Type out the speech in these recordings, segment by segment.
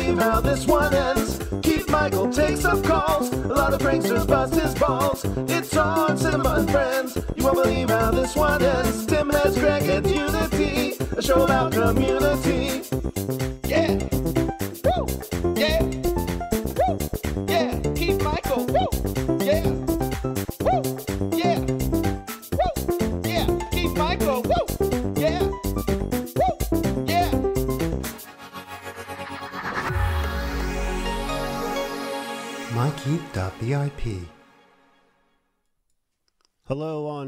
and believe how this one ends. Keith Michael takes up calls. A lot of pranksters bust his balls. It's on cinema and friends. You won't believe how this one ends. Tim has Greg at Unity, a show about community.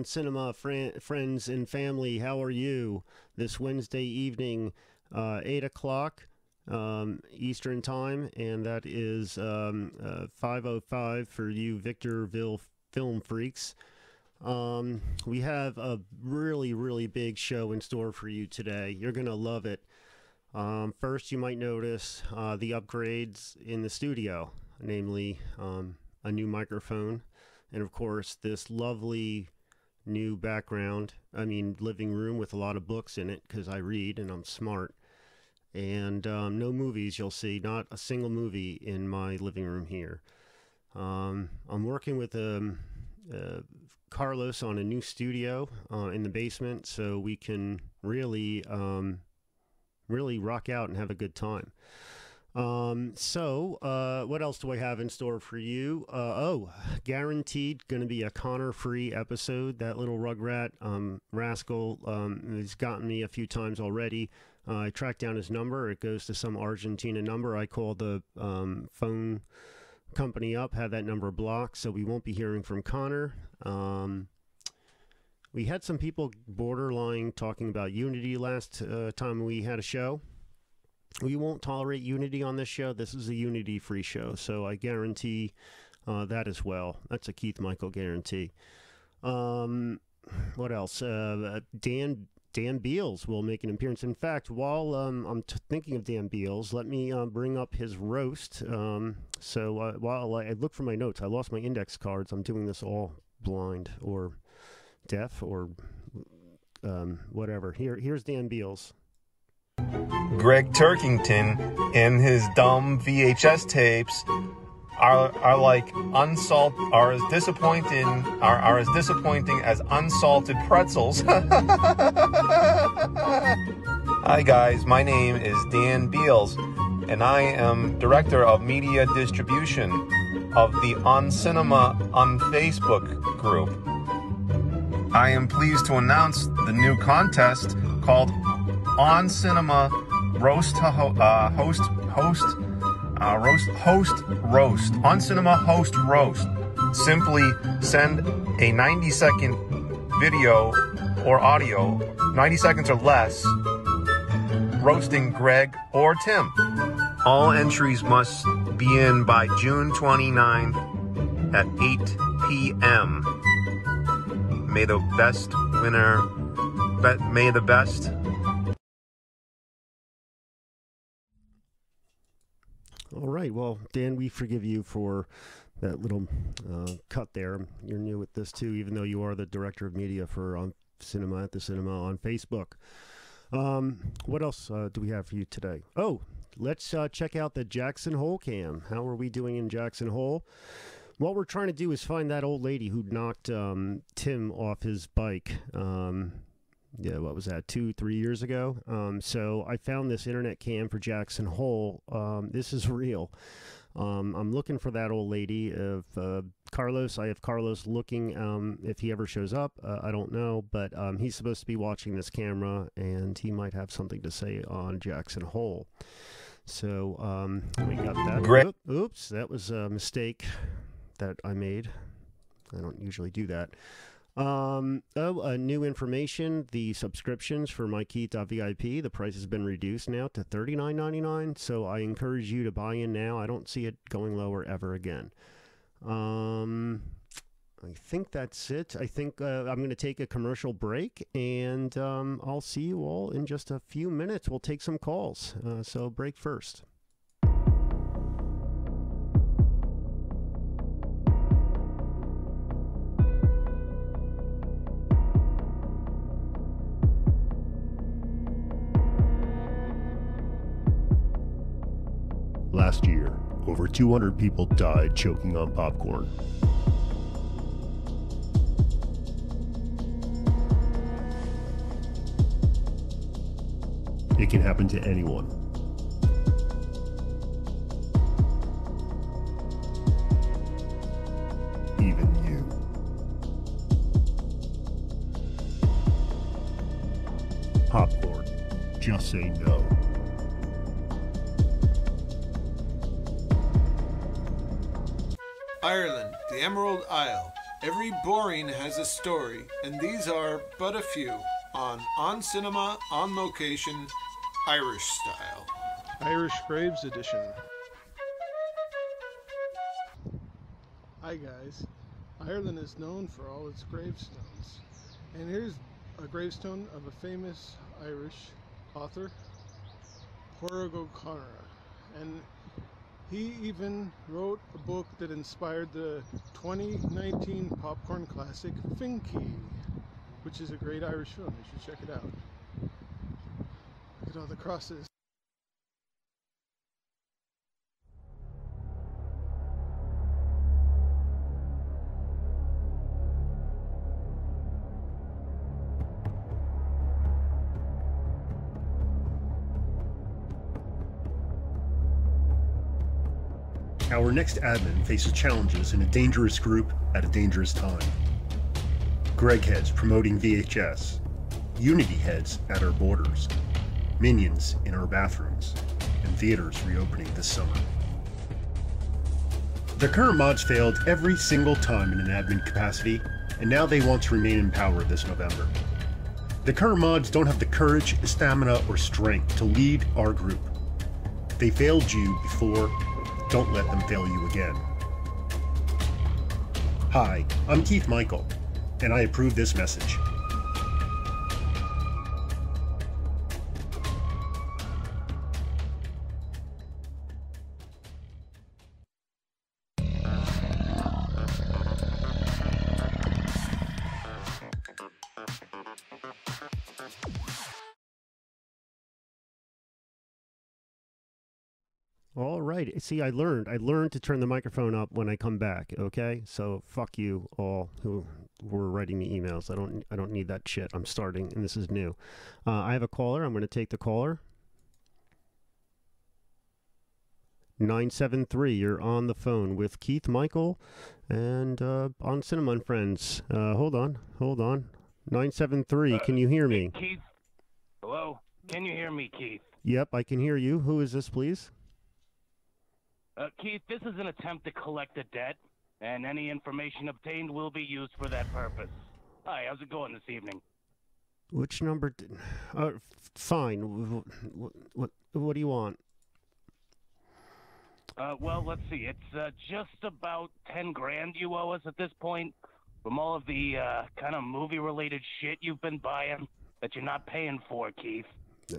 Cinema fri- Friends and Family. How are you this Wednesday evening, uh, 8 o'clock um, Eastern Time? And that is um, uh, 5.05 for you Victorville film freaks. Um, we have a really, really big show in store for you today. You're going to love it. Um, first, you might notice uh, the upgrades in the studio, namely um, a new microphone, and of course, this lovely new background. I mean, living room with a lot of books in it because I read and I'm smart. And um, no movies you'll see, not a single movie in my living room here. Um, I'm working with um, uh, Carlos on a new studio uh, in the basement so we can really, um, really rock out and have a good time. Um, so, uh, what else do I have in store for you? Uh, oh, guaranteed going to be a Connor free episode. That little rugrat, um, rascal, um, has gotten me a few times already. Uh, I tracked down his number. It goes to some Argentina number. I called the um, phone company up, had that number blocked, so we won't be hearing from Connor. Um, we had some people borderline talking about Unity last uh, time we had a show we won't tolerate unity on this show. This is a unity free show, so I guarantee uh, that as well. That's a Keith Michael guarantee. Um, what else? Uh, Dan Dan Beals will make an appearance. In fact, while um, I'm t- thinking of Dan Beals, let me uh, bring up his roast. Um, so uh, while I, I look for my notes, I lost my index cards. I'm doing this all blind or deaf or um, whatever. Here, here's Dan Beals. Gregg Turkington and his dumb VHS tapes are are like unsalt are as disappointing are, are as disappointing as unsalted pretzels. Hi guys, my name is Dan Beals and I am director of media distribution of the On Cinema on Facebook group. I am pleased to announce the new contest called On Cinema Roast uh, Host Host uh, Roast Host Roast On Cinema Host Roast. Simply send a 90 second video or audio, 90 seconds or less, roasting Greg or Tim. All entries must be in by June 29 at 8 p.m. May the best winner, may the best All right. Well, Dan, we forgive you for that little uh, cut there. You're new with this too, even though you are the director of media for on Cinema at the Cinema on Facebook. Um, what else uh, do we have for you today? Oh, let's uh, check out the Jackson Hole cam. How are we doing in Jackson Hole? What we're trying to do is find that old lady who knocked um, Tim off his bike. Um, yeah, what was that, two, three years ago? Um, so I found this internet cam for Jackson Hole. Um, this is real. Um, I'm looking for that old lady. If uh, Carlos, I have Carlos looking. Um, if he ever shows up, uh, I don't know, but um, he's supposed to be watching this camera, and he might have something to say on Jackson Hole. So um, we got that. Great. Oop- Oops, that was a mistake that I made. I don't usually do that. Um, oh, uh, new information: the subscriptions for MyKeith.vip, the price has been reduced now to thirty nine ninety nine. So I encourage you to buy in now. I don't see it going lower ever again. Um, I think that's it. I think uh, I'm going to take a commercial break, and um, I'll see you all in just a few minutes. We'll take some calls. Uh, so break first. Over 200 people died choking on popcorn. It can happen to anyone. Even you. Popcorn. Just say no. Ireland, the Emerald Isle. Every boring has a story, and these are but a few on On Cinema, On Location, Irish Style. Irish Graves Edition. Hi guys. Ireland is known for all its gravestones. And here's a gravestone of a famous Irish author, Porg O'Connor. And he even wrote a book that inspired the 2019 popcorn classic Finky, which is a great Irish film. You should check it out. Look at all the crosses. Our next admin faces challenges in a dangerous group at a dangerous time. Greg heads promoting VHS, Unity heads at our borders, Minions in our bathrooms, and theaters reopening this summer. The current mods failed every single time in an admin capacity, and now they want to remain in power this November. The current mods don't have the courage, stamina, or strength to lead our group. They failed you before, don't let them fail you again. Hi, I'm Keith Michael, and I approve this message. Right. See, I learned. I learned to turn the microphone up when I come back. Okay. So fuck you all who were writing me emails. I don't. I don't need that shit. I'm starting, and this is new. Uh, I have a caller. I'm going to take the caller. Nine seven three. You're on the phone with Keith Michael, and uh, on Cinema and Friends. Uh, hold on. Hold on. Nine seven three. Can you hear me? Keith? Hello? Can you hear me, Keith? Yep, I can hear you. Who is this, please? Uh, Keith, this is an attempt to collect a debt, and any information obtained will be used for that purpose. Hi, how's it going this evening? Which number? Did, uh, f- fine. What, what what do you want? Uh, well, let's see. It's uh, just about ten grand you owe us at this point from all of the uh, kind of movie-related shit you've been buying that you're not paying for, Keith.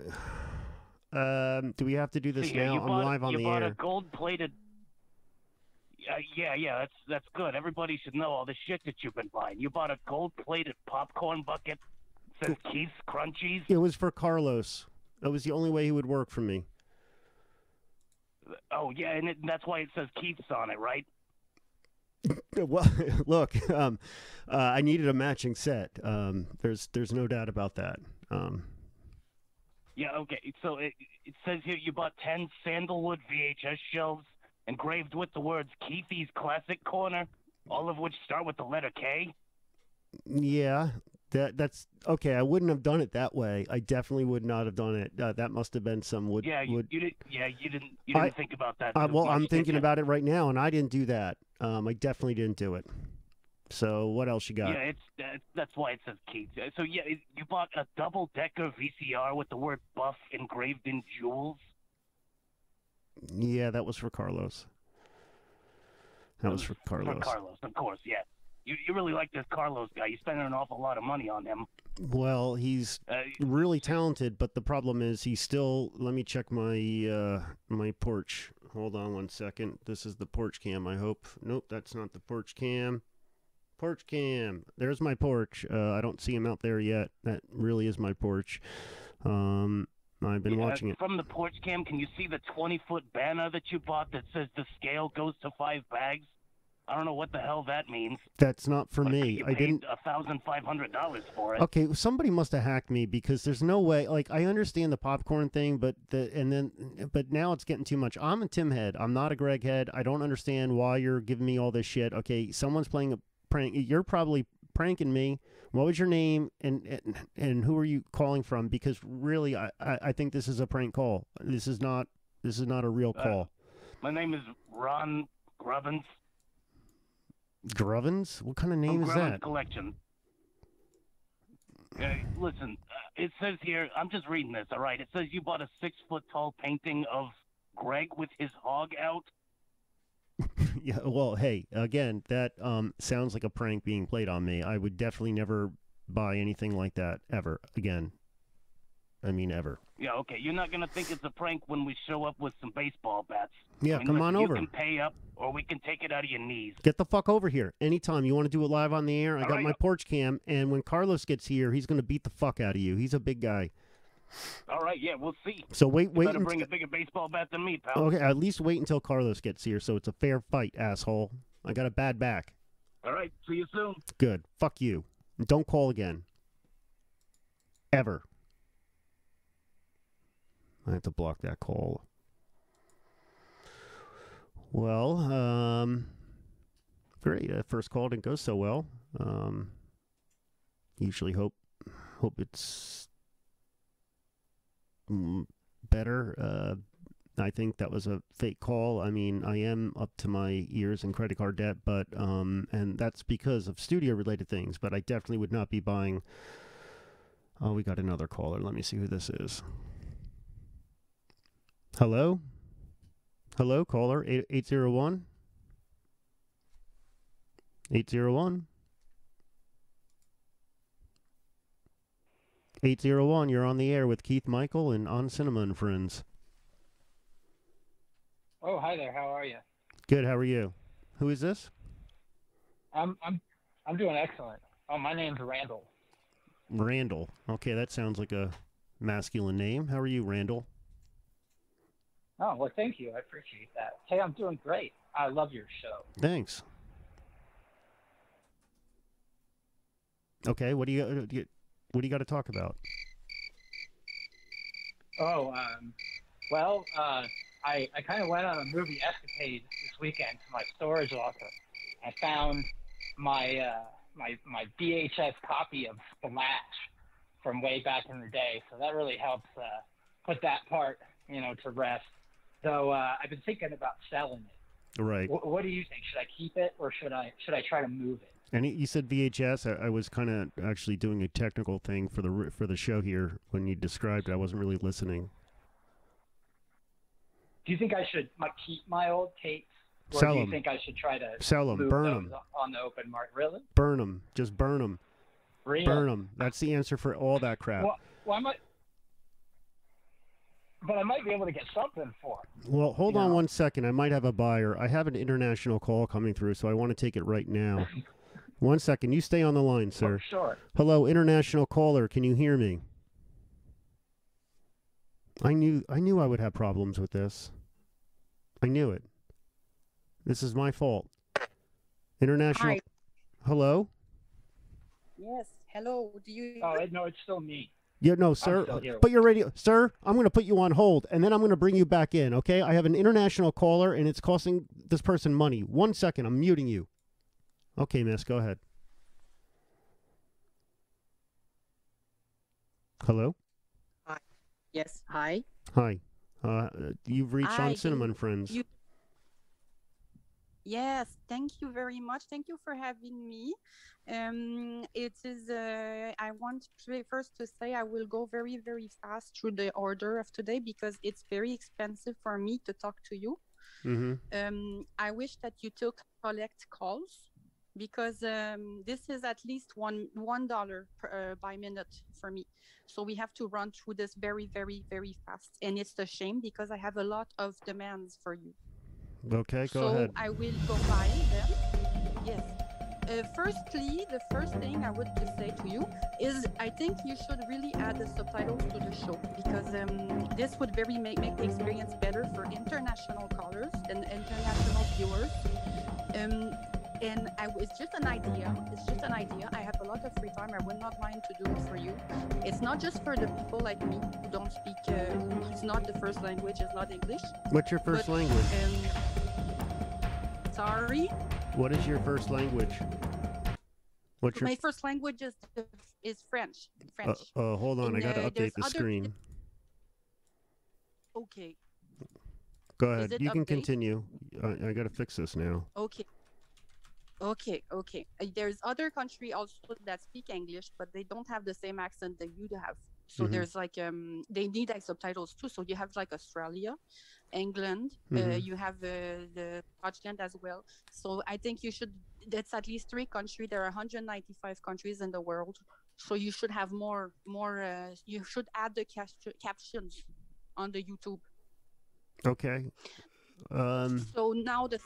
Um, do we have to do this uh, now? I'm bought, live on the air. you bought a gold-plated. Uh, yeah, yeah, that's that's good. Everybody should know all the shit that you've been buying. You bought a gold-plated popcorn bucket. Says Keith's Crunchies. It was for Carlos. That was the only way he would work for me. Oh yeah, and, it, that's why it says Keith's on it, right? Well, look, um, uh, I needed a matching set. Um, there's there's no doubt about that. Um, Yeah, okay. So it, it says here you bought 10 sandalwood VHS shelves engraved with the words Keithy's Classic Corner, all of which start with the letter K. yeah, that that's okay. I wouldn't have done it that way. I definitely would not have done it. Uh, that must have been some wood. Yeah, you, wood. you didn't. Yeah, you didn't. You didn't think about that. Uh, well, much, I'm thinking about it right now, and I didn't do that. Um, I definitely didn't do it. So what else you got? Yeah, it's that, that's why it says. Uh, So yeah, it- you bought a double decker VCR with the word Buff engraved in jewels. Yeah, that was for Carlos. That was for Carlos. For Carlos, of course. Yeah, you you really like this Carlos guy. You spending an awful lot of money on him. Well, he's Uh, really talented, but the problem is he's still. Let me check my uh, my porch. Hold on one second. This is the porch cam. I hope. Nope, that's not the porch cam. Porch cam. There's my porch. Uh, I don't see him out there yet. That really is my porch. Um, I've been Yeah, watching it. From the porch cam, can you see the 20 foot banner that you bought that says the scale goes to five bags? I don't know what the hell that means. That's not for but me. I didn't. a thousand five hundred dollars for it. Okay, somebody must have hacked me because there's no way. Like, I understand the popcorn thing, but the and then, but now it's getting too much. I'm a Tim head. I'm not a Greg head. I don't understand why you're giving me all this shit. Okay, someone's playing a prank. You're probably pranking me. What was your name and and, and who are you calling from? Because really, I, I I think this is a prank call. This is not this is not a real Uh, call. My name is Ron Grubbins Gruvins? What kind of name from is Grubbins that? Collection. Okay, listen, uh, it says here. I'm just reading this. All right, it says you bought a six foot tall painting of Greg with his hog out. Yeah, well, hey, again, that um sounds like a prank being played on me. I would definitely never buy anything like that ever again. I mean, ever. Yeah, okay. You're not gonna think it's a prank when we show up with some baseball bats. Yeah, I mean, come on you over. can pay up, or we can take it out of your knees. Get the fuck over here anytime you want to do it live on the air. I All got right, my porch cam, and when Carlos gets here, he's gonna beat the fuck out of you. He's a big guy. All right, yeah, we'll see. So wait, You wait. better unt- bring a bigger baseball bat than me, pal. okay, at least wait until Carlos gets here, so it's a fair fight, asshole. I got a bad back. All right, see you soon. Good. Fuck you. Don't call again. Ever. I have to block that call. Well, um, great. Uh, first call didn't go so well. Um, usually hope hope it's better. Uh, I think that was a fake call. I mean, I am up to my ears in credit card debt, but um, and that's because of studio related things. But I definitely would not be buying. Oh, we got another caller. Let me see who this is. Hello, hello, caller eight eight zero one. Eight zero one. Eight zero one. You're on the air with Keith Michael and on Cinema and Friends. Oh, hi there. How are you? Good. How are you? Who is this? I'm I'm I'm doing excellent. Oh, my name's Randall. Randall. Okay, that sounds like a masculine name. How are you, Randall? Oh, well, thank you. I appreciate that. Hey, I'm doing great. I love your show. Thanks. Okay, what do you, uh, do you what do you got to talk about? Oh, um, well, uh, I I kind of went on a movie escapade this weekend to my storage locker. I found my uh, my my VHS copy of Splash from way back in the day, so that really helps uh, put that part, you know, to rest. So uh, I've been thinking about selling it. Right. Wh- what do you think? Should I keep it or should I should I try to move it? And you said VHS. I, I was kind of actually doing a technical thing for the for the show here when you described it. I wasn't really listening. Do you think I should my, keep my old tapes, or Sell do you 'em. think I should try to Sell 'em, move burn those 'em. on the open market? Really? Burn them. Just burn them. Really? Burn them. That's the answer for all that crap. Well, well, I might, but I might be able to get something for it. Well, hold on know. one second. I might have a buyer. I have an international call coming through, so I want to take it right now. one second. You stay on the line, oh, sir. Oh, sure. Hello, international caller. Can you hear me? I knew I knew I would have problems with this. I knew it. This is my fault. International Hi. Hello? Yes. Hello. Do you? Oh, no, it's still me. Yeah, no, sir. Put your radio, sir. I'm going to put you on hold, and then I'm going to bring you back in. Okay? I have an international caller, and it's costing this person money. One second. I'm muting you. Okay, miss. Go ahead. Hello. Hi. Yes. Hi. Hi. Uh, you've reached on Cinnamon Friends. you- Yes. Thank you very much. Thank you for having me. Um, it is. Uh, I want to first to say I will go very very fast through the order of today because it's very expensive for me to talk to you. mm-hmm. um, I wish that you took collect calls because um, this is at least one one dollar per, uh, by minute for me. So we have to run through this very very very fast, and it's a shame because I have a lot of demands for you. Okay, go so ahead. I will go by them. Yes. Uh, firstly, the first thing I would just say to you is I think you should really add the subtitles to the show because um, this would very make, make the experience better for international callers and international viewers. Um, and I, it's just an idea. It's just an idea. I have a lot of free time. I would not mind to do it for you. It's not just for the people like me who don't speak. Uh, it's not the first language. It's not English. What's your first But, language? Um, sorry. What is your first language? What's your My first language is is French. uh, French. uh, hold on, I got to uh, update the other- screen. Okay. Go ahead. You can continue. I, I got to fix this now. Okay. Okay, okay. Uh, There's other country also that speak English, but they don't have the same accent that you have. So Mhm. there's like um they need like subtitles too. So you have like Australia, England, uh, Mhm. you have uh, the Scotland as well. So I think you should. That's at least three countries. There are 195 countries in the world. So you should have more more. Uh, you should add the captions on the YouTube. Okay. Um. So now the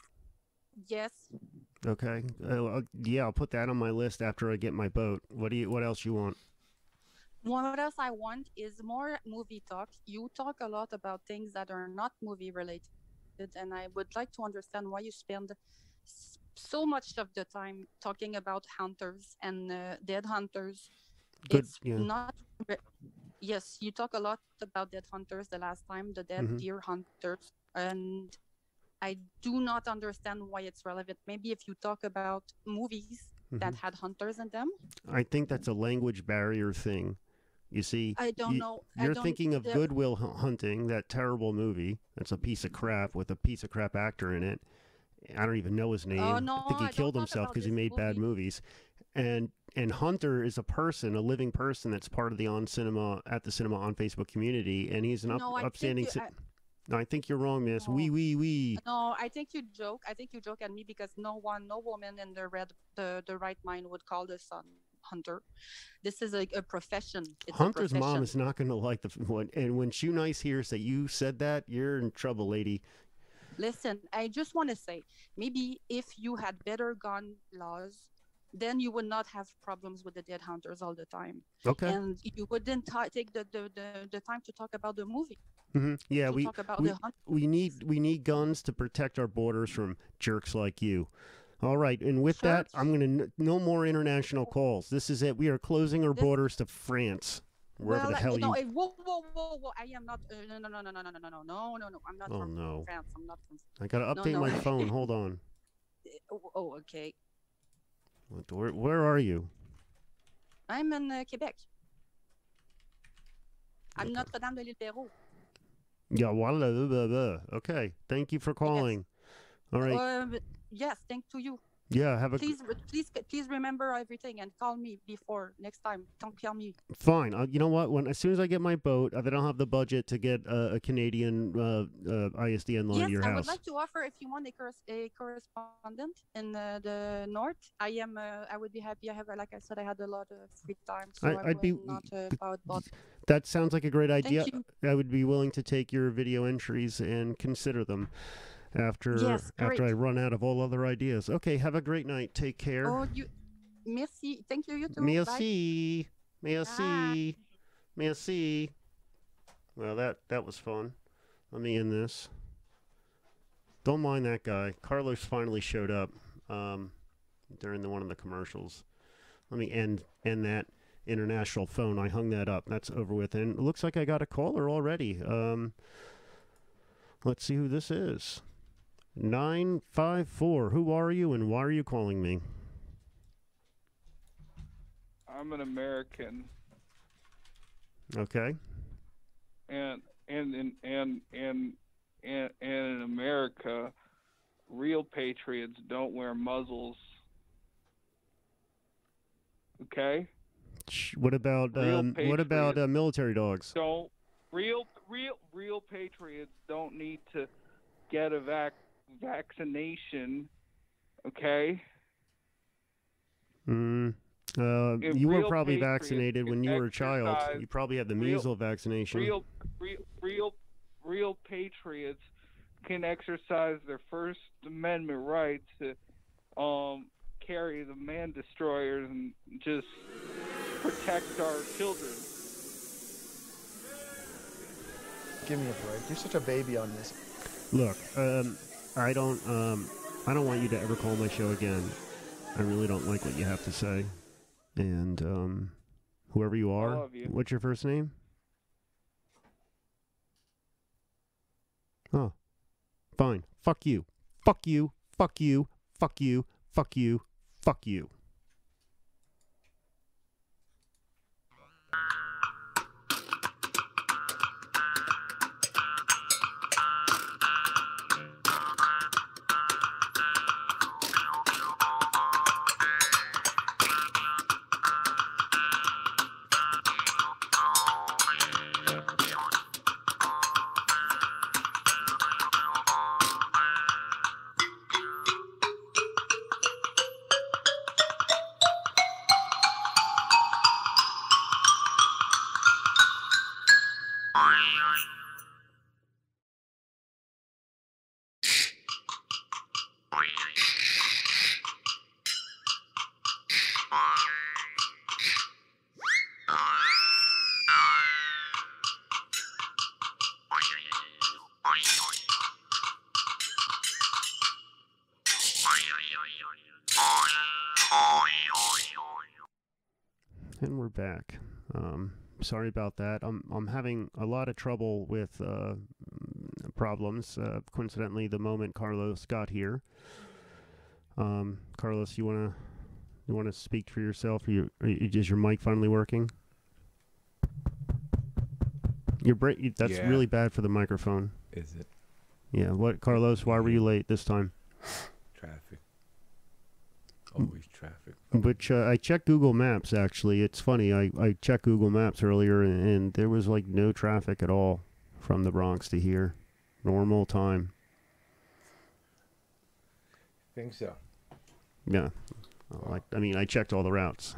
yes. Okay. Uh, yeah, I'll put that on my list after I get my boat. What do you? What else you want? What else I want is more movie talk. You talk a lot about things that are not movie related, and I would like to understand why you spend so much of the time talking about hunters and uh, dead hunters. Good, It's yeah. not. Yes, you talk a lot about dead hunters the last time, the dead Mhm. deer hunters, and I do not understand why it's relevant. Maybe if you talk about movies that Mhm. had hunters in them, I think that's a language barrier thing. You see, I don't you, know. You're don't- thinking of Goodwill Hunting, that terrible movie. That's a piece of crap with a piece of crap actor in it. I don't even know his name. Oh, no, I think he I killed himself because he made bad movies. And and Hunter is a person, a living person that's part of the on cinema at the cinema on Facebook community, and he's an up, No, upstanding. you- I- no, I think you're wrong, miss. Wee wee wee. No, I think you joke. I think you joke at me because no one, no woman in the red, the, the right mind would call this son hunter. This is a, a profession. It's a Hunter's mom is not going to like the one. And when Shoe Nice hears that you said that, you're in trouble, lady. Listen, I just want to say, maybe if you had better gun laws, then you would not have problems with the dead hunters all the time. Okay. And you wouldn't ta- take the, the, the, the time to talk about the movie. hmm Yeah, we we, we need we need guns to protect our borders from jerks like you. All right, and with that, I'm gonna n- no more international calls. This is it. We are closing our borders to France, wherever well, the uh, hell no, you. eh, whoa, whoa, whoa, whoa! I am not. Uh, no, no, no, no, no, no, no, no, no, no, no. I'm not Oh, from no. France. I'm not from. I gotta update no. my phone. Hold on. Oh, oh, okay. Where, where are you? I'm in uh, Quebec. I'm Notre Dame de l'Île. Yeah, blah, blah, blah, blah. Okay, thank you for calling. All right. Uh, yes, thank to you. Yeah, have a Please, please, please remember everything and call me before next time. Don't call me. Fine. Uh, you know what? When as soon as I get my boat, uh, then I'll have the budget to get uh, a Canadian uh, uh, ISDN line yes, to your I house. would like to offer if you want a, corres- a correspondent in uh, the north. I am. Uh, I would be happy. I have, like I said, I had a lot of free time, so I- I, I'd be- not uh, about. But That sounds like a great Thank idea. you. I would be willing to take your video entries and consider them after Yes, after. I run out of all other ideas. Okay, have a great night. Take care. oh, you, merci. Thank you. You too. Bye. Merci. Merci. Merci. Well, that that was fun. Let me end this. Don't mind that guy. Carlos finally showed up um, during the one of the commercials. Let me end end that international phone. I hung that up. That's over with. And it looks like I got a caller already. Um, let's see who this is. 954. Who are you and why are you calling me? I'm an American, Okay. and and and and and and, and in America, real patriots don't wear muzzles. Okay, What about um, what about uh, military dogs? don't real real real patriots don't need to get a vac vaccination. Okay, Mm, uh, you were probably patriots vaccinated when you were a child. You probably had the real- measles vaccination. real real real real patriots can exercise their First Amendment right to um carry the man destroyers and just protect our children. Give me a break. You're such a baby on this. Look, um, I don't, um, I don't want you to ever call my show again. I really don't like what you have to say. And um, whoever you are, you. what's your first name? Oh, fine. Fuck you. Fuck you. Fuck you. Fuck you. Fuck you. Fuck you. And we're back. Sorry about that. I'm I'm having a lot of trouble with uh, mm, problems. Uh, coincidentally, the moment Carlos got here. Um, Carlos, you wanna you wanna speak for yourself? Are you, are you is your mic finally working? Your break. That's Yeah. really bad for the microphone. Is it Yeah. What, Carlos? Why were you late this time? traffic? Always traffic. Which uh, I checked Google Maps. Actually, it's funny. I I checked Google Maps earlier, and, and there was like no traffic at all from the Bronx to here. Normal time. Think so. Yeah. Like I mean, I checked all the routes.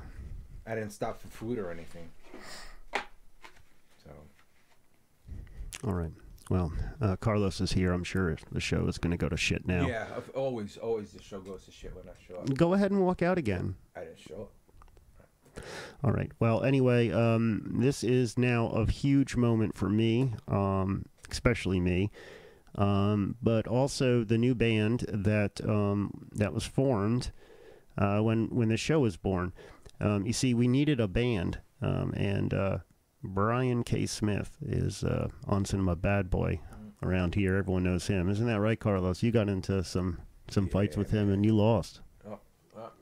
I didn't stop for food or anything. So All right. Well, uh, Carlos is here. I'm sure the show is going to go to shit now. yeah, always, always the show goes to shit when I show up. Go ahead and walk out again. I didn't show up. All right. Well, anyway, um, this is now a huge moment for me, um, especially me, um, but also the new band that um, that was formed uh, when when the show was born. Um, you see, we needed a band, um, and uh, Brian K. Smith is uh, on Cinema Bad Boy around here. Everyone knows him, isn't that right, Carlos? You got into some some fights with him, and you lost. Oh, well,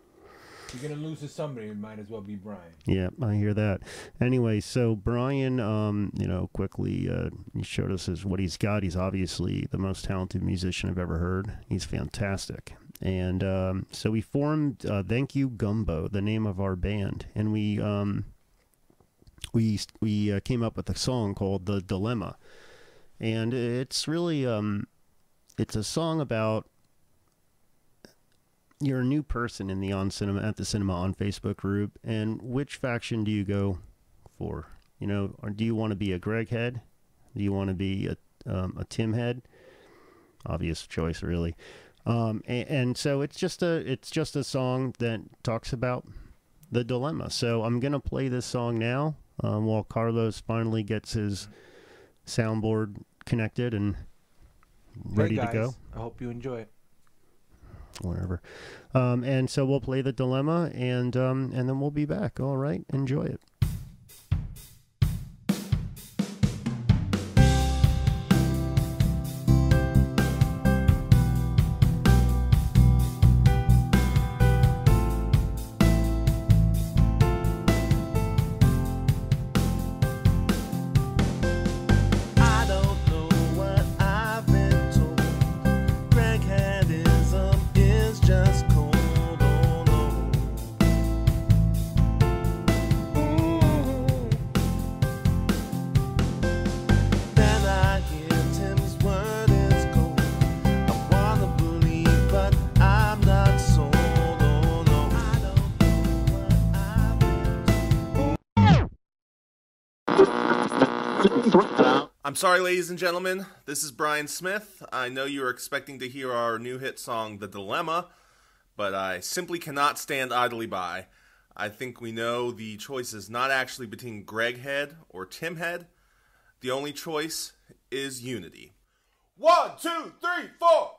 you're gonna lose to somebody. It might as well be Brian. Yeah, I hear that. Anyway, so Brian, um, you know, quickly uh, he showed us his what he's got. He's obviously the most talented musician I've ever heard. He's fantastic. And um, so we formed uh, Thank You Gumbo, the name of our band, and we um, we we uh, came up with a song called The Dilemma, and it's really um, it's a song about you're a new person in the on cinema at the cinema on Facebook group, and which faction do you go for? You know, or do you want to be a Greg head? Do you want to be a um, a Tim head? Obvious choice, really. Um, and, and so it's just a it's just a song that talks about the dilemma. So I'm gonna play this song now um, while Carlos finally gets his soundboard connected and ready hey guys, to go I hope you enjoy it. whatever. Um, and so we'll play the dilemma, and um, and then we'll be back. All right, enjoy it. I'm sorry, ladies and gentlemen. This is Brian Smith. I know you were expecting to hear our new hit song, The Dilemma, but I simply cannot stand idly by. I think we know the choice is not actually between Greg Head or Tim Head. The only choice is unity. One, two, three, four.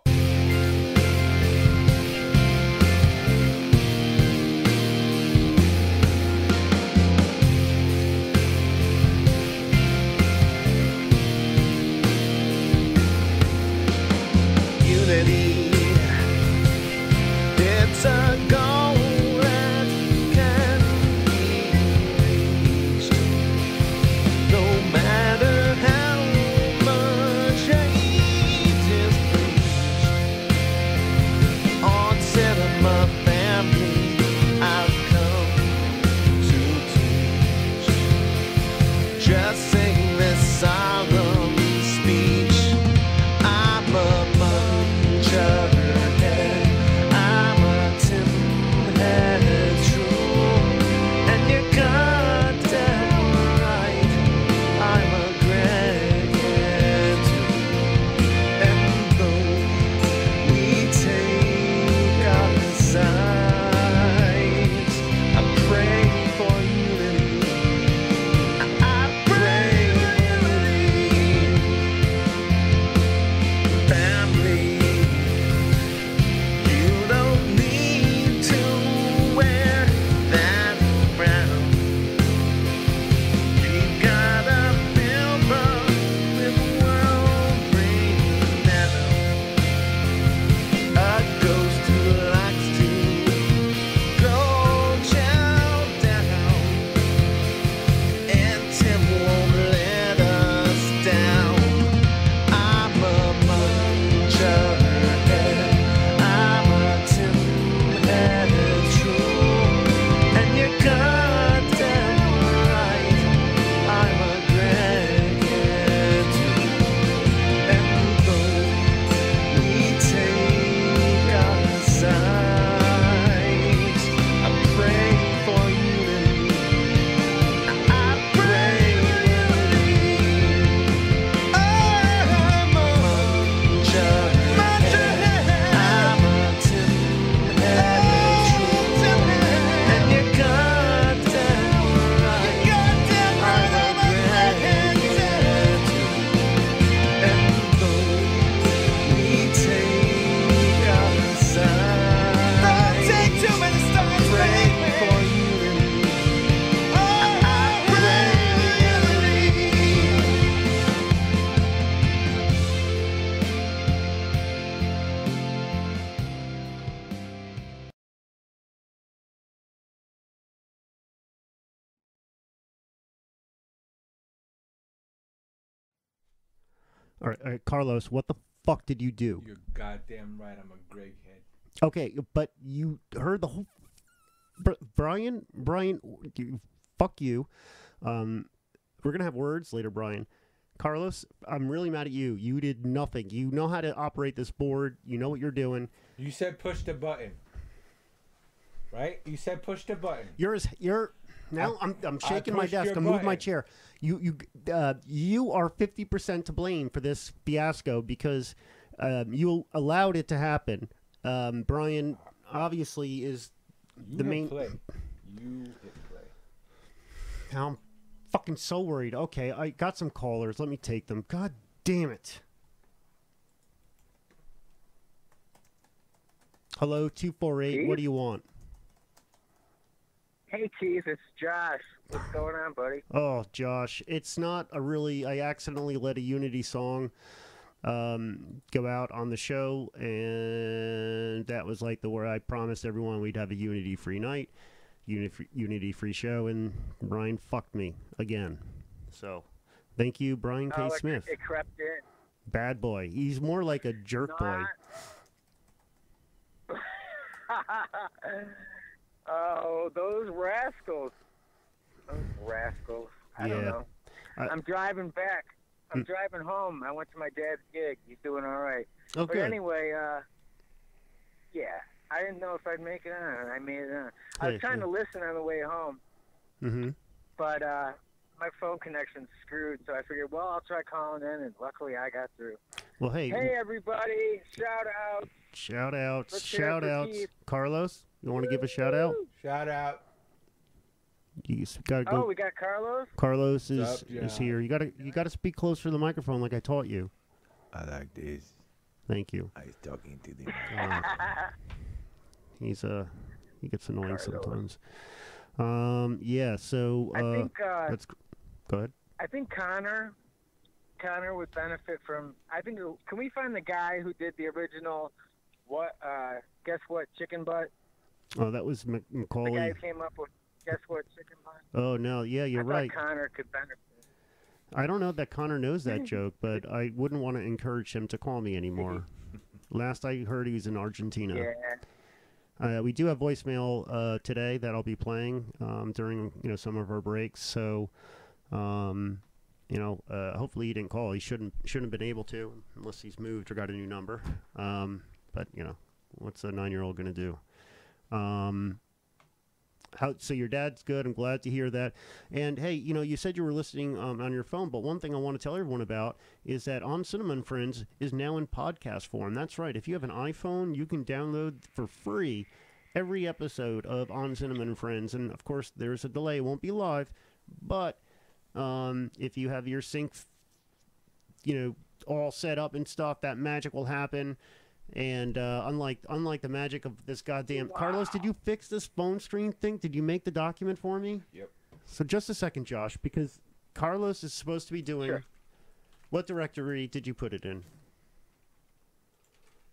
All right, all right, Carlos, what the fuck did you do? You're goddamn right. I'm a Greg head. Okay, but you heard the whole. Br- Brian, Brian, you, fuck you. Um, we're gonna have words later, Brian. Carlos, I'm really mad at you. You did nothing. You know how to operate this board. You know what you're doing. You said push the button. Right? You said push the button. You're as you're now. I'm I'm I shaking my desk. I'm moving my chair. You you uh, you are fifty percent to blame for this fiasco because um, you allowed it to happen. Um, Brian obviously is You the hit main. play. You hit play. Now I'm fucking so worried. Okay, I got some callers. Let me take them. God damn it. Hello, 248. What do you want? Hey, Keith, it's Josh. What's going on, buddy? Oh, Josh, it's not a really. I accidentally let a Unity song um, go out on the show, and that was like the where I promised everyone we'd have a Unity free night, Unity Unity free show, and Brian fucked me again. So, thank you, Brian K. Oh, it- Smith. It, crept in. Bad boy. He's more like a jerk boy. oh, those rascals. Those rascals. I don't know. I- I'm driving back. I'm Hmm. driving home. I went to my dad's gig. He's doing all right. Oh, but anyway, uh, yeah, I didn't know if I'd make it on. I made it on. I Hey, was trying hey. to listen on the way home, Mm-hmm. but uh, my phone connection's screwed. So I figured, well, I'll try calling in, and luckily I got through. Well, hey, Hey, everybody! Shout out! shout out, Let's shout out, Carlos. You want to give a shout out? Shout out. You got to go. Oh, we got Carlos. Carlos is What's up, is here. You gotta you gotta speak closer to the microphone like I taught you. I like this. Thank you. I was talking to the Uh, he's uh he gets annoying sometimes. Um yeah, so uh I think, uh, let's go ahead. I think Connor, Connor would benefit from. I think. Can we find the guy who did the original? What? uh Guess what? Chicken butt. Oh, that was Mc- The guy who came up with. Guess what? Chicken butt. Oh no, yeah, you're I thought right. Connor could benefit. I don't know that Connor knows that joke, but I wouldn't want to encourage him to call me anymore. Last I heard, he was in Argentina. Yeah. Uh, we do have voicemail uh, today that I'll be playing um, during you know some of our breaks. So, um, you know, uh, hopefully he didn't call. He shouldn't shouldn't have been able to unless he's moved or got a new number. Um, but you know, what's a nine year old going to do? Um, how, so your dad's good. I'm glad to hear that. And hey, you know, you said you were listening um, on your phone, but one thing I want to tell everyone about is that On and Friends is now in podcast form. That's right. If you have an iPhone, you can download for free every episode of On and Friends. And of course, there's a delay; it won't be live. But um, if you have your sync, you know, all set up and stuff, that magic will happen. And uh, unlike unlike the magic of this goddamn Carlos, did you fix this phone screen thing? Did you make the document for me? Yep. So just a second, Josh, because Carlos is supposed to be doing. Sure. What directory did you put it in?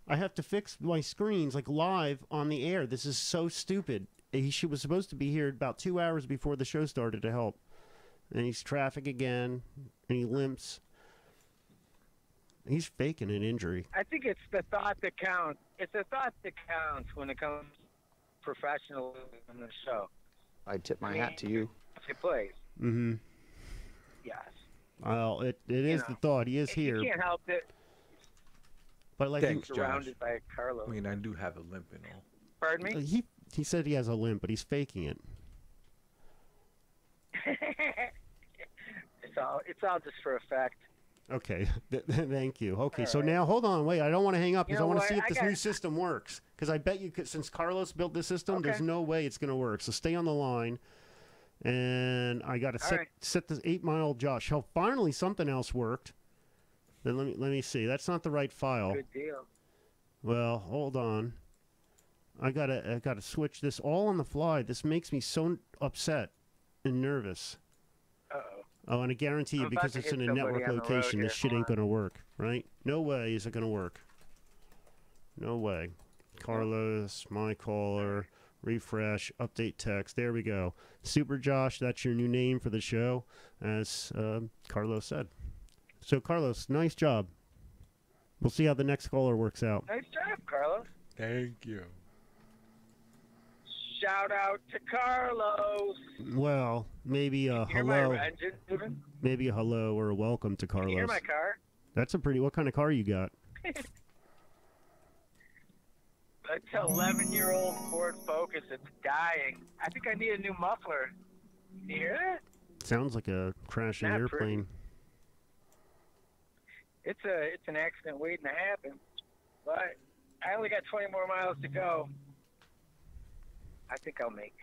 I have to fix my screens like live on the air. This is so stupid. He she was supposed to be here about two hours before the show started to help, and he's traffic again, and he limps. He's faking an injury. I think it's the thought that counts. It's the thought that counts when it comes to professionalism in the show. I tip my hat to you. If it plays, Mm-hmm. yes. Well, it it is the thought. He is here, You can't help it. but like Thanks, he, Surrounded by Carlos. I mean, I do have a limp and all. Pardon me. he he said he has a limp, but he's faking it. it's all. It's all just for effect. Okay, th- th- thank you. Okay, All so right. now hold on, wait. I don't want to hang up You because I want to see if I this new system works. Because I bet you, could, since Carlos built this system, there's no way it's going to work. So stay on the line, and I got to set right. set this eight mile Josh. Oh, finally something else worked. Then let me let me see. That's not the right file. Good deal. Well, hold on. I gotta I gotta switch this all on the fly. This makes me so upset and nervous. Uh-oh. Oh, and I guarantee you, I'm because it's in a network on the road location, this shit ain't gonna work, right? No way is it gonna work. No way. Carlos, my caller, refresh, update text. There we go. Super Josh, that's your new name for the show, as um Carlos said. So, Carlos, nice job. We'll see how the next caller works out. Nice job, Carlos. Thank you. Shout out to Carlos. Well, maybe a hear hello, my engine moving? maybe a hello or a welcome to Can you hear Carlos. my car? That's a pretty. What kind of car you got? It's an 11 year old Ford Focus. It's dying. I think I need a new muffler. You hear that? Sounds like a crashing Not pretty. airplane. It's a it's an accident waiting to happen. But I only got 20 more miles to go. I think I'll make.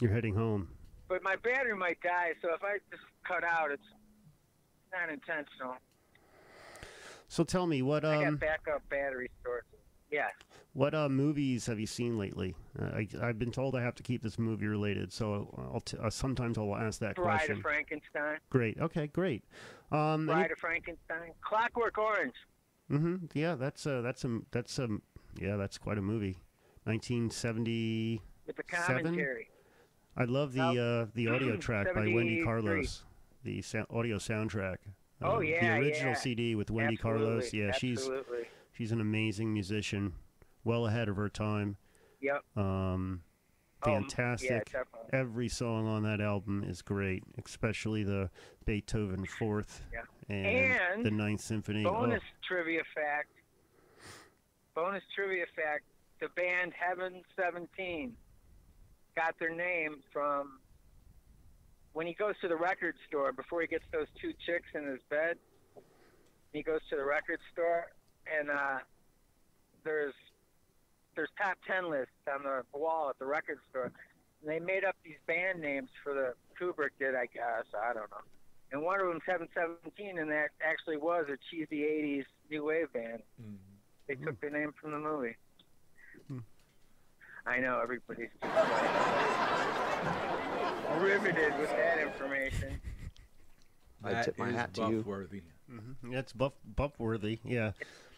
You're heading home. But my battery might die, so if I just cut out, it's not intentional. So tell me what I um got backup battery sources. Yeah. what uh movies have you seen lately? Uh, I I've been told I have to keep this movie related, so I'll t- uh, sometimes I'll ask that Bride question. of Frankenstein. Great. Okay. Great. Um. Bride of Frankenstein. Clockwork Orange. mm-hmm. Yeah. That's uh that's a that's um yeah that's quite a movie. 1970. With the commentary. I love the uh, the audio track by Wendy Carlos, the sa- audio soundtrack. Oh, Uh, yeah, the original yeah. CD with Wendy Carlos. Yeah, she's absolutely. she's an amazing musician, well ahead of her time. Yep. Um, Oh, yeah, fantastic. Every song on that album is great, especially the Beethoven Fourth Yeah. and, And the Ninth Symphony. Oh, Bonus trivia fact. Bonus trivia fact. The band Heaven 17 got their name from when he goes to the record store before he gets those two chicks in his bed. He goes to the record store, and uh, there's there's top ten lists on the wall at the record store. And they made up these band names for the Kubrick did, I guess. I don't know. And one of them, Heaven 17, and that actually was a cheesy 80s new wave band. They took the name from the movie. I know everybody's just like riveted with that information. I tip my hat to you. Worthy. Mm-hmm. That's buff buff-worthy. Yeah.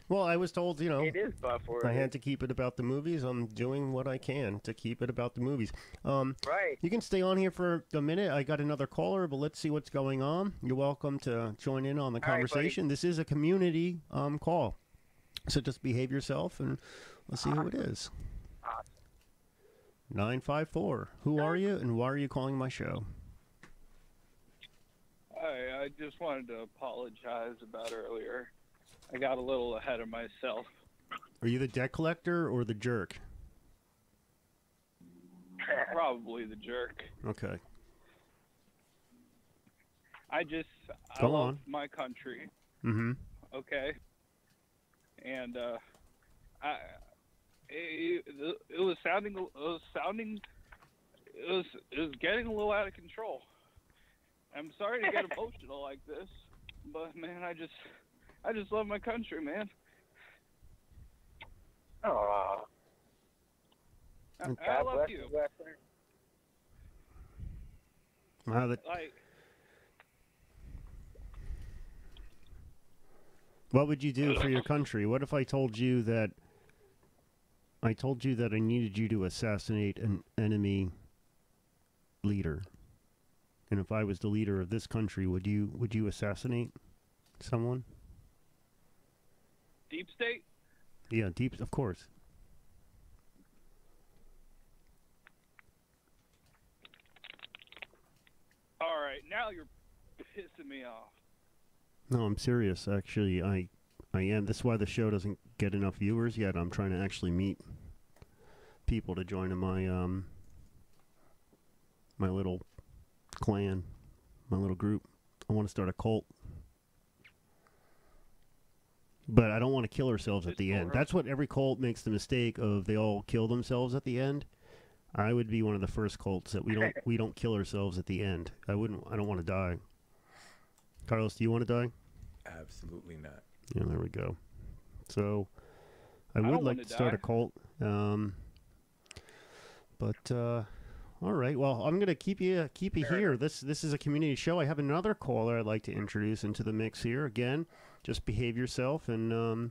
Well, I was told, you know, It is buff-worthy. I had to keep it about the movies. I'm doing what I can to keep it about the movies. Um, Right. You can stay on here for a minute. I got another caller, but let's see what's going on. You're welcome to join in on the All right, buddy. conversation. this is a community um, call, so just behave yourself and let's see who it is. Nine five four. Who are you, and why are you calling my show? I, I just wanted to apologize about earlier. I got a little ahead of myself. Are you the debt collector or the jerk? Probably the jerk. Okay. I just I love on. my country. Mm-hmm. Okay. And uh, I it, it, it was sounding it was sounding it was it was getting a little out of control. I'm sorry to get emotional like this, but man, I just I just love my country, man. Oh. I, I love you. Wow, that, Like what would you do for your country? What if I told you that I told you that I needed you to assassinate an enemy leader? And if I was the leader of this country, would you would you assassinate someone? deep state. Yeah, deep, of course. All right, now you're pissing me off. No, I'm serious. Actually, I I am. That's why the show doesn't get enough viewers yet. I'm trying to actually meet people to join in my um my little clan, my little group. I want to start a cult. But I don't want to kill ourselves at the end. That's what every cult makes the mistake of they all kill themselves at the end. I would be one of the first cults that we don't we don't kill ourselves at the end. I wouldn't I don't want to die. Carlos, do you want to die? Absolutely not. Yeah, there we go. So, I I would like to start a cult. Um, but uh, all right. Well, I'm gonna keep you keep you here. This this is a community show. I have another caller I'd like to introduce into the mix here. Again, just behave yourself and um,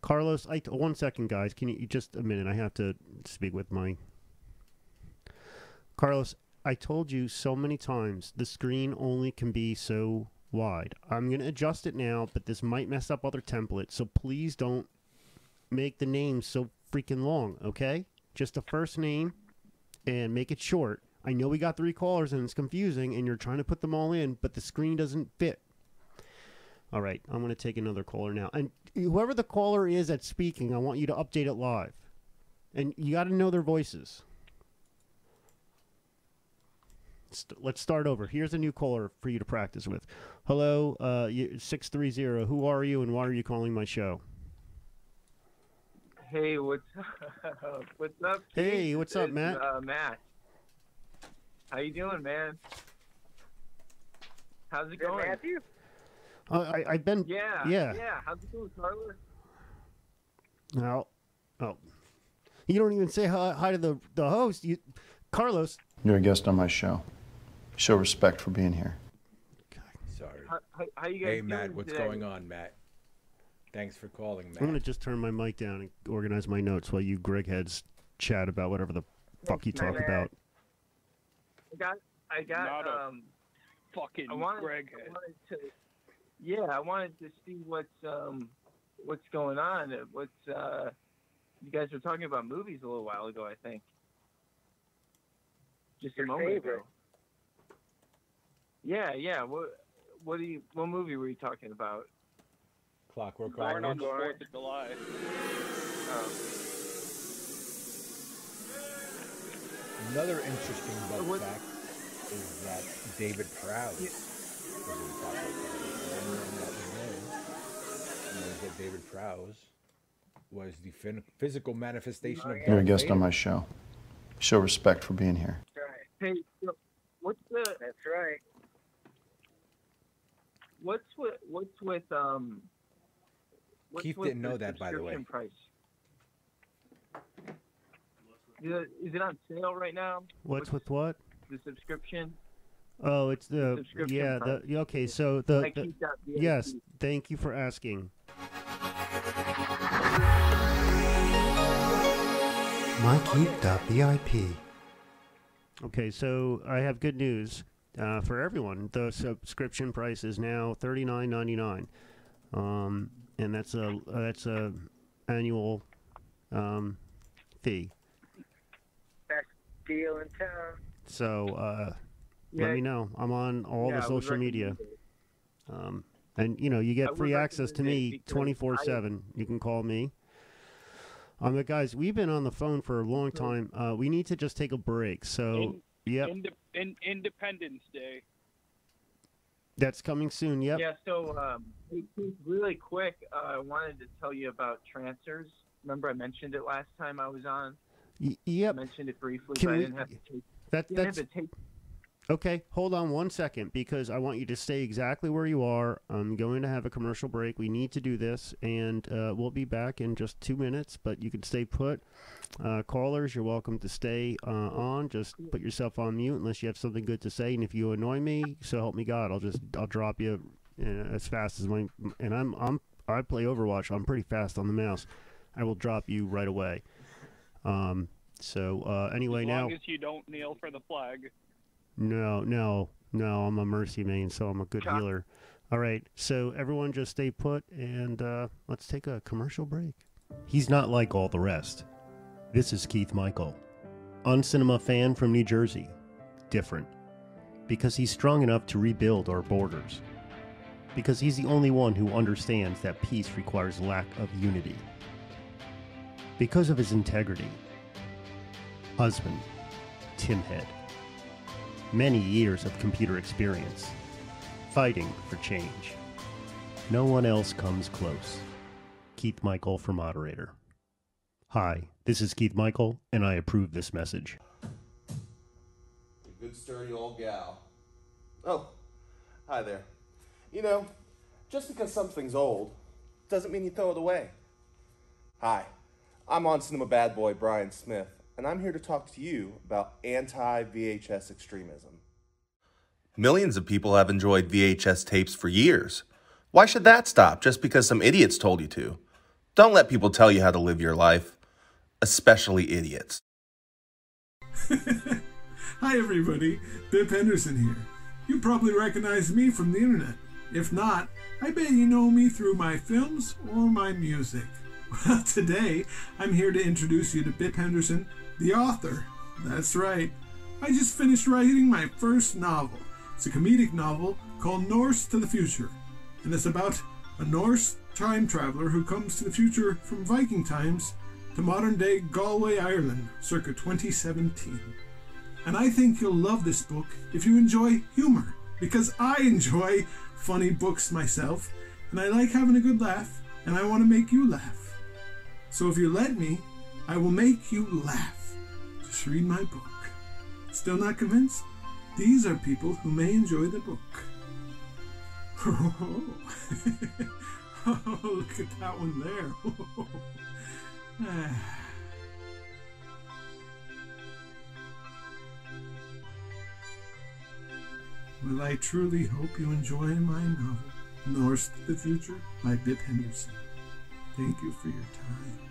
Carlos. I one second, guys. Can you just a minute? I have to speak with my Carlos. I told you so many times the screen only can be so wide. I'm going to adjust it now, but this might mess up other templates. So please don't make the names so freaking long, okay? Just the first name and make it short. I know we got three callers and it's confusing and you're trying to put them all in, but the screen doesn't fit. All right, I'm going to take another caller now. And whoever the caller is that's speaking, I want you to update it live. And you got to know their voices. Let's start over. Here's a new caller for you to practice with. Hello, uh, you- 630. Who are you and why are you calling my show? Hey, what's up? what's up? Hey, Pete? what's up, It's, Matt? Uh, Matt. How you doing, man? How's it Good, going? Matthew? Uh, I, I've been. Yeah. Yeah. Yeah. How's it going, Carlos? Now, oh, you don't even say hi, hi to the the host. You, Carlos. You're a guest on my show. Show respect for being here. Sorry. How, how, how you guys Hey, doing Matt, what's today? going on, Matt? Thanks for calling, Matt. I'm gonna just turn my mic down and organize my notes while you Gregg heads chat about whatever the fuck you talk about. I got. I got. Not a um. Fucking I wanted, Gregg. I wanted to. Yeah, I wanted to see what's um, what's going on. uh, What's uh, you guys were talking about movies a little while ago, I think. Just a moment favorite. ago. Yeah, yeah. What what do you what movie were you talking about? Clockwork Born on Orange. the Fourth of July. Um, Another interesting bug What- fact is that David Prowse was in Clockwork Orange. Everyone that. David Prowse was the fin- physical manifestation of You're a Darth guest on my show. Show respect for being here. Hey, so what's the? That's right. What's with what's with um? What's Keith didn't know that, by the way. Price. Is it on sale right now? What's with what? The subscription. Oh, it's the subscription yeah. price. The okay. So the, the keep that VIP. yes. Thank you for asking. MyKeep.vip. Okay, so I have good news uh, for everyone. The subscription price is now thirty nine ninety nine, um, and that's a that's a annual um, fee. Best deal in town. So uh, Yeah. let me know. I'm on all Yeah, the social media, um, and you know you get would free access to me 24/7. You can call me. Um, but guys, we've been on the phone for a long time. Uh, we need to just take a break. So, In- yep, Inde- in, Independence Day. that's coming soon. Yep. Yeah. So um, hey, Keith, really quick, uh, I wanted to tell you about transfers. Remember, I mentioned it last time I was on. Y- yep. I mentioned it briefly, Can but we- I didn't have to take. That that's take okay. Hold on one second because I want you to stay exactly where you are. I'm going to have a commercial break. We need to do this, and uh, we'll be back in just two minutes. But you can stay put. Uh, callers, you're welcome to stay uh, on. Just put yourself on mute unless you have something good to say. And if you annoy me, so help me God, I'll just I'll drop you as fast as my. And I'm I'm I play Overwatch. I'm pretty fast on the mouse. I will drop you right away. Um. So uh, anyway, as now. long as you don't kneel for the flag. No, no, no. I'm a mercy main, so I'm a good healer. All right, so everyone just stay put and uh, let's take a commercial break. He's not like all the rest. This is Keith Michael, On Cinema fan from New Jersey. Different. Because he's strong enough to rebuild our borders. Because he's the only one who understands that peace requires lack of unity. Because of his integrity. Husband, Tim Head. Many years of computer experience. Fighting for change. No one else comes close. Keith Michael for moderator. Hi, this is Keith Michael, and I approve this message. A good sturdy old gal. Oh, hi there. You know, just because something's old doesn't mean you throw it away. Hi, I'm on cinema bad boy Brian Smith, and I'm here to talk to you about anti VHS extremism. Millions of people have enjoyed VHS tapes for years. Why should that stop just because some idiots told you to? Don't let people tell you how to live your life, especially idiots. Hi, everybody. Bip Henderson here. You probably recognize me from the internet. If not, I bet you know me through my films or my music. Well, today, I'm here to introduce you to Bip Henderson, the author. That's right. I just finished writing my first novel. It's a comedic novel called Norse to the Future, and it's about a Norse time traveler who comes to the future from Viking times to modern day Galway, Ireland, circa 2017. And I think you'll love this book if you enjoy humor, because I enjoy funny books myself, and I like having a good laugh, and I want to make you laugh. So if you let me, I will make you laugh. Just read my book. Still not convinced? These are people who may enjoy the book. Oh, oh, look at that one there. Ah. Well, I truly hope you enjoy my novel, Norse to the Future by Bip Henderson. Thank you for your time.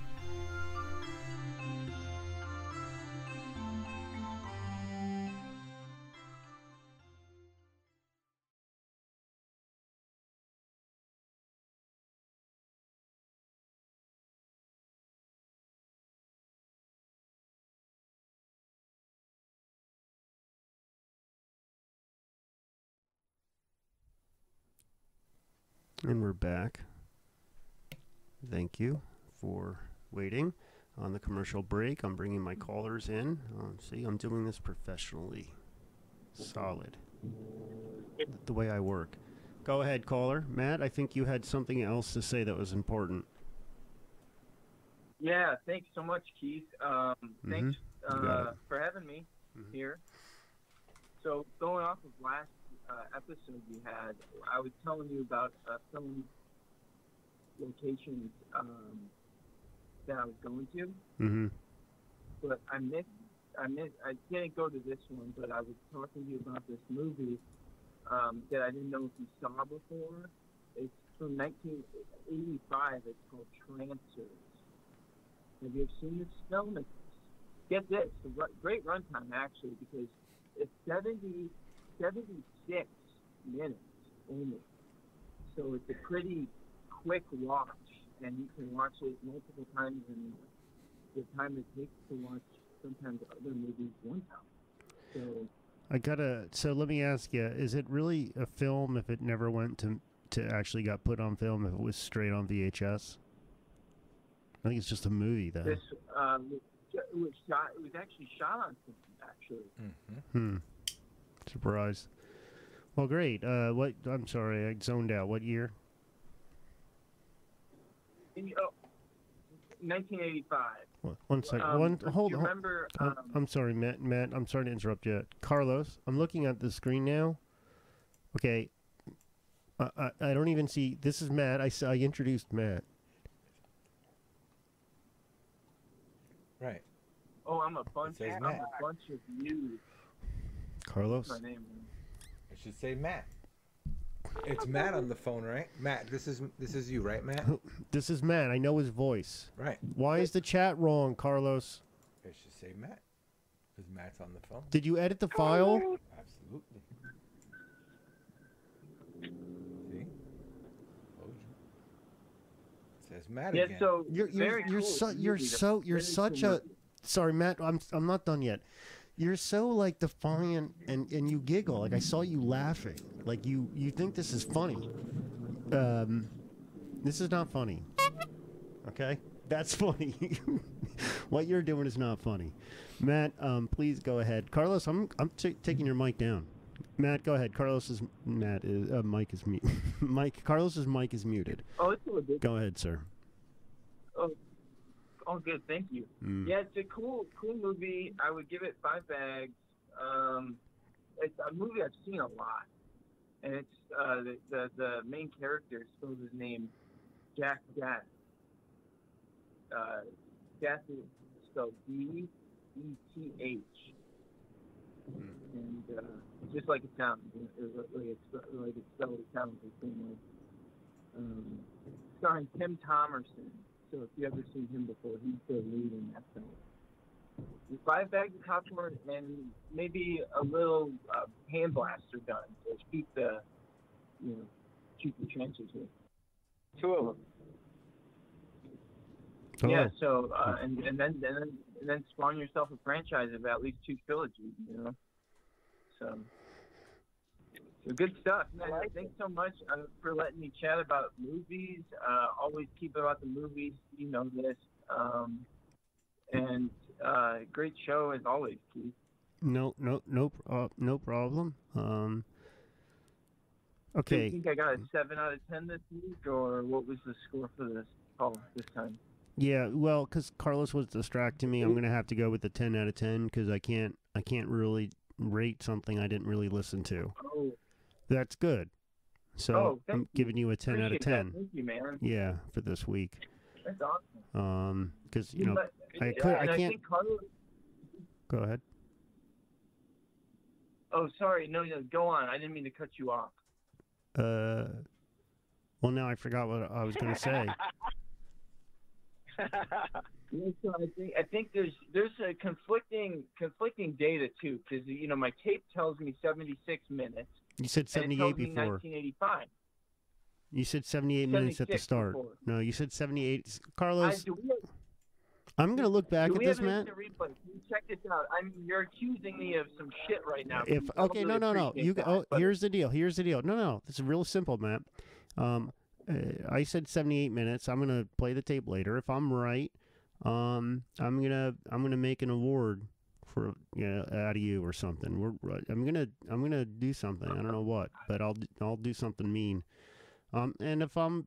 And we're back. Thank you for waiting on the commercial break. I'm bringing my callers in. Uh, see, I'm doing this professionally. Solid. The way I work. Go ahead, caller. Matt, I think you had something else to say that was important. Yeah, thanks so much, Keith. Um, Thanks Mhm. You got uh, for having me here. So, going off of last uh, episode we had, I was telling you about uh, some locations um, that I was going to, Mm-hmm. but I missed. I missed. I didn't go to this one, but I was talking to you about this movie um, that I didn't know if you saw before. It's from 1985. It's called Trancers. Have you seen this film? It's, get this, great runtime actually because it's 70, 76 minutes only. So it's a pretty quick watch, and you can watch it multiple times in the time it takes to watch sometimes other movies one time. So I gotta. So let me ask you: Is it really a film if it never went to to actually got put on film? If it was straight on VHS? I think it's just a movie then. this um, it was shot. It was actually shot on film, actually. Hmm. Surprised. Well, great. Uh, what? I'm sorry, I zoned out. What year? In, oh, 1985. One- One second. Um, One. Hold on. remember, I'm- um, I'm sorry, Matt. Matt, I'm sorry to interrupt you. Carlos, I'm looking at the screen now. Okay. I, I, I don't even see. This is Matt. I, I introduced Matt. Right. Oh, I'm a bunch. says I'm a bunch of you. Carlos. That's my name. I should say Matt. It's Matt on the phone, right? Matt, this is this is you, right, Matt? This is Matt. I know his voice. Right. Why is the chat wrong, Carlos? I should say Matt, because Matt's on the phone. Did you edit the file? Absolutely. See? Told you. It says Matt Yeah, again. so You're you're very you're cool. so you're Movie, the so you're very such cool a. movie. Sorry, Matt. I'm I'm not done yet. You're so like defiant and and you giggle. Like I saw you laughing. Like you you think this is funny. Um, this is not funny. Okay, that's funny. what you're doing is not funny. Matt, um, please go ahead. Carlos, I'm I'm ta taking your mic down. Matt, go ahead. Carlos's Matt is uh, mic is mute. Mike Carlos's mic is muted. Oh, it's all good. Go ahead, sir. Oh, all good. Thank you. Mm. Yeah, it's a cool, cool movie. I would give it five bags. Um, it's a movie I've seen a lot, and it's uh, the, the the main character spells his name Jack Death. Uh, Death is spelled D E T H, and uh, just like it sounds, like it's like it's spelled, it sounds the same way. Um, starring Tim Thomerson. So if you ever seen him before, he's the lead in that film. With Five bags of popcorn and maybe a little uh, hand blaster gun to shoot the, you know, shoot the Trancers with. Two of them. Yeah. Oh. So uh, and and then and then and then spawn yourself a franchise of at least two trilogies. You know. So. So good stuff. Man, thanks so much uh, for letting me chat about movies. Uh, always keep it about the movies. You know this. Um, and uh, great show as always, Keith. No, no, no, uh, no problem. Um, Do okay. you think I got a seven out of ten this week, or what was the score for this call this time? Yeah, well, because Carlos was distracting me, I'm gonna have to go with the ten out of ten because I can't, I can't really rate something I didn't really listen to. Oh, That's good. So Oh, I'm giving you a ten out of Appreciate that. ten. Thank you, man. Yeah, for this week. that's awesome. Um, because you know, But- I could, I I can't. think Carlos. Go ahead. Oh, sorry. No, no. Go on. I didn't mean to cut you off. Uh, well, now I forgot what I was gonna say. So I think I think there's there's a conflicting conflicting data too because you know my tape tells me 76 minutes. You said and it 78 tells me before. 1985. You said 78 minutes at the start. before. No, you said 78. Carlos, we, I'm gonna look back at this, man. Matt. instant replay? Can you check this out? I'm you're accusing me of some shit right now. If okay, no, no, no. You that, oh, but- here's the deal. Here's the deal. No, no. This is real simple, Matt. Um, uh, I said 78 minutes. I'm gonna play the tape later. If I'm right, um, I'm gonna I'm gonna make an award for you know, out of you or something. We're I'm gonna I'm gonna do something. I don't know what, but I'll I'll do something mean. Um, and if I'm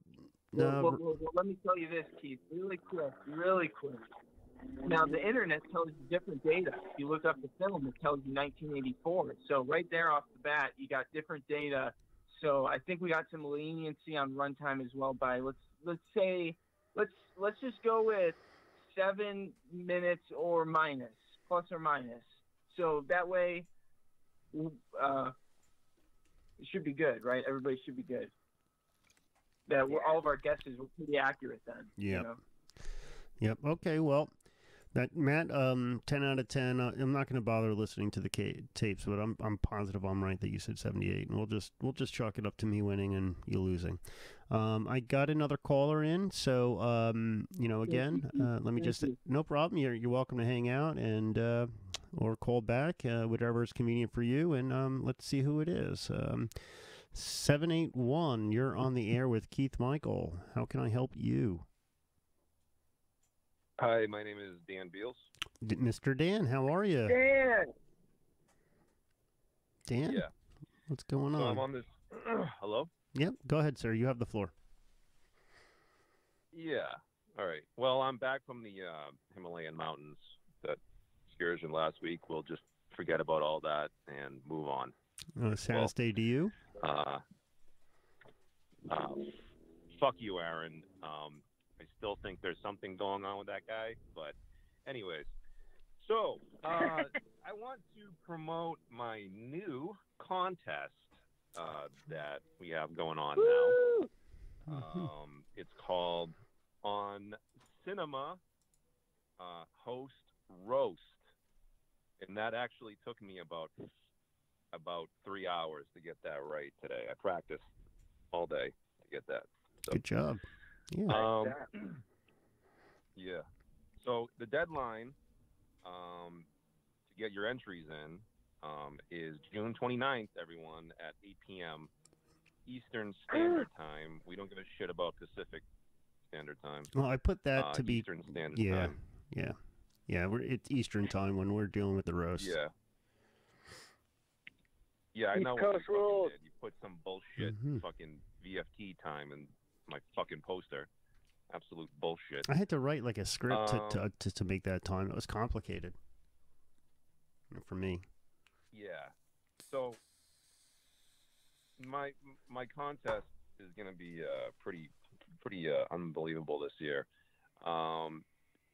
Well, uh, well, well, well, let me tell you this, Keith, really quick, really quick. Now, the internet tells you different data. If you look up the film, it tells you 1984. So right there off the bat, you got different data. So I think we got some leniency on runtime as well. By let's let's say let's let's just go with seven minutes or minus, plus or minus. So that way, uh, it should be good, right? Everybody should be good. That we're, all of our guesses were pretty accurate then. you know? Yep. Okay. Well, that Matt, um, ten out of ten. Uh, I'm not going to bother listening to the tapes, but I'm I'm positive I'm right that you said 78, and we'll just we'll just chalk it up to me winning and you losing. Um, I got another caller in, so um, you know, again, uh, let me just no problem. You're you're welcome to hang out and uh, or call back, uh, whatever is convenient for you, and um, let's see who it is. Um, Seven eight one. You're on the air with Keith Michael. How can I help you? Hi, my name is Dan Beals. D- Mr. Dan, how are you? Dan. Dan? Yeah. What's going So on? I'm on this. Hello. Yep, go ahead, sir. You have the floor. Yeah. All right. Well, I'm back from the uh, Himalayan mountains. That excursion last week. We'll just forget about all that and move on. Uh, saddest day to you? Uh, uh, fuck you, Aaron. Um, I still think there's something going on with that guy. But, anyways, so uh, I want to promote my new contest uh, that we have going on now. Um, it's called On Cinema uh, Host Roast, and that actually took me about about three hours to get that right today. I practiced all day to get that. So, Good job. Yeah. um, yeah. So the deadline um, to get your entries in um, is June 29th, everyone, at 8 p.m. Eastern Standard Time. We don't give a shit about Pacific Standard Time. Well, I put that Uh, to be Eastern Standard yeah, Time. yeah, yeah. We're it's Eastern time when we're dealing with the roast. Yeah. Yeah, I East know what Coast you rules. did. You put some bullshit Mhm. fucking VFT time in my fucking poster. Absolute bullshit. I had to write like a script to, Um, to, to to make that time. It was complicated for me. Yeah. So my my contest is going to be uh, pretty pretty uh, unbelievable this year. Um,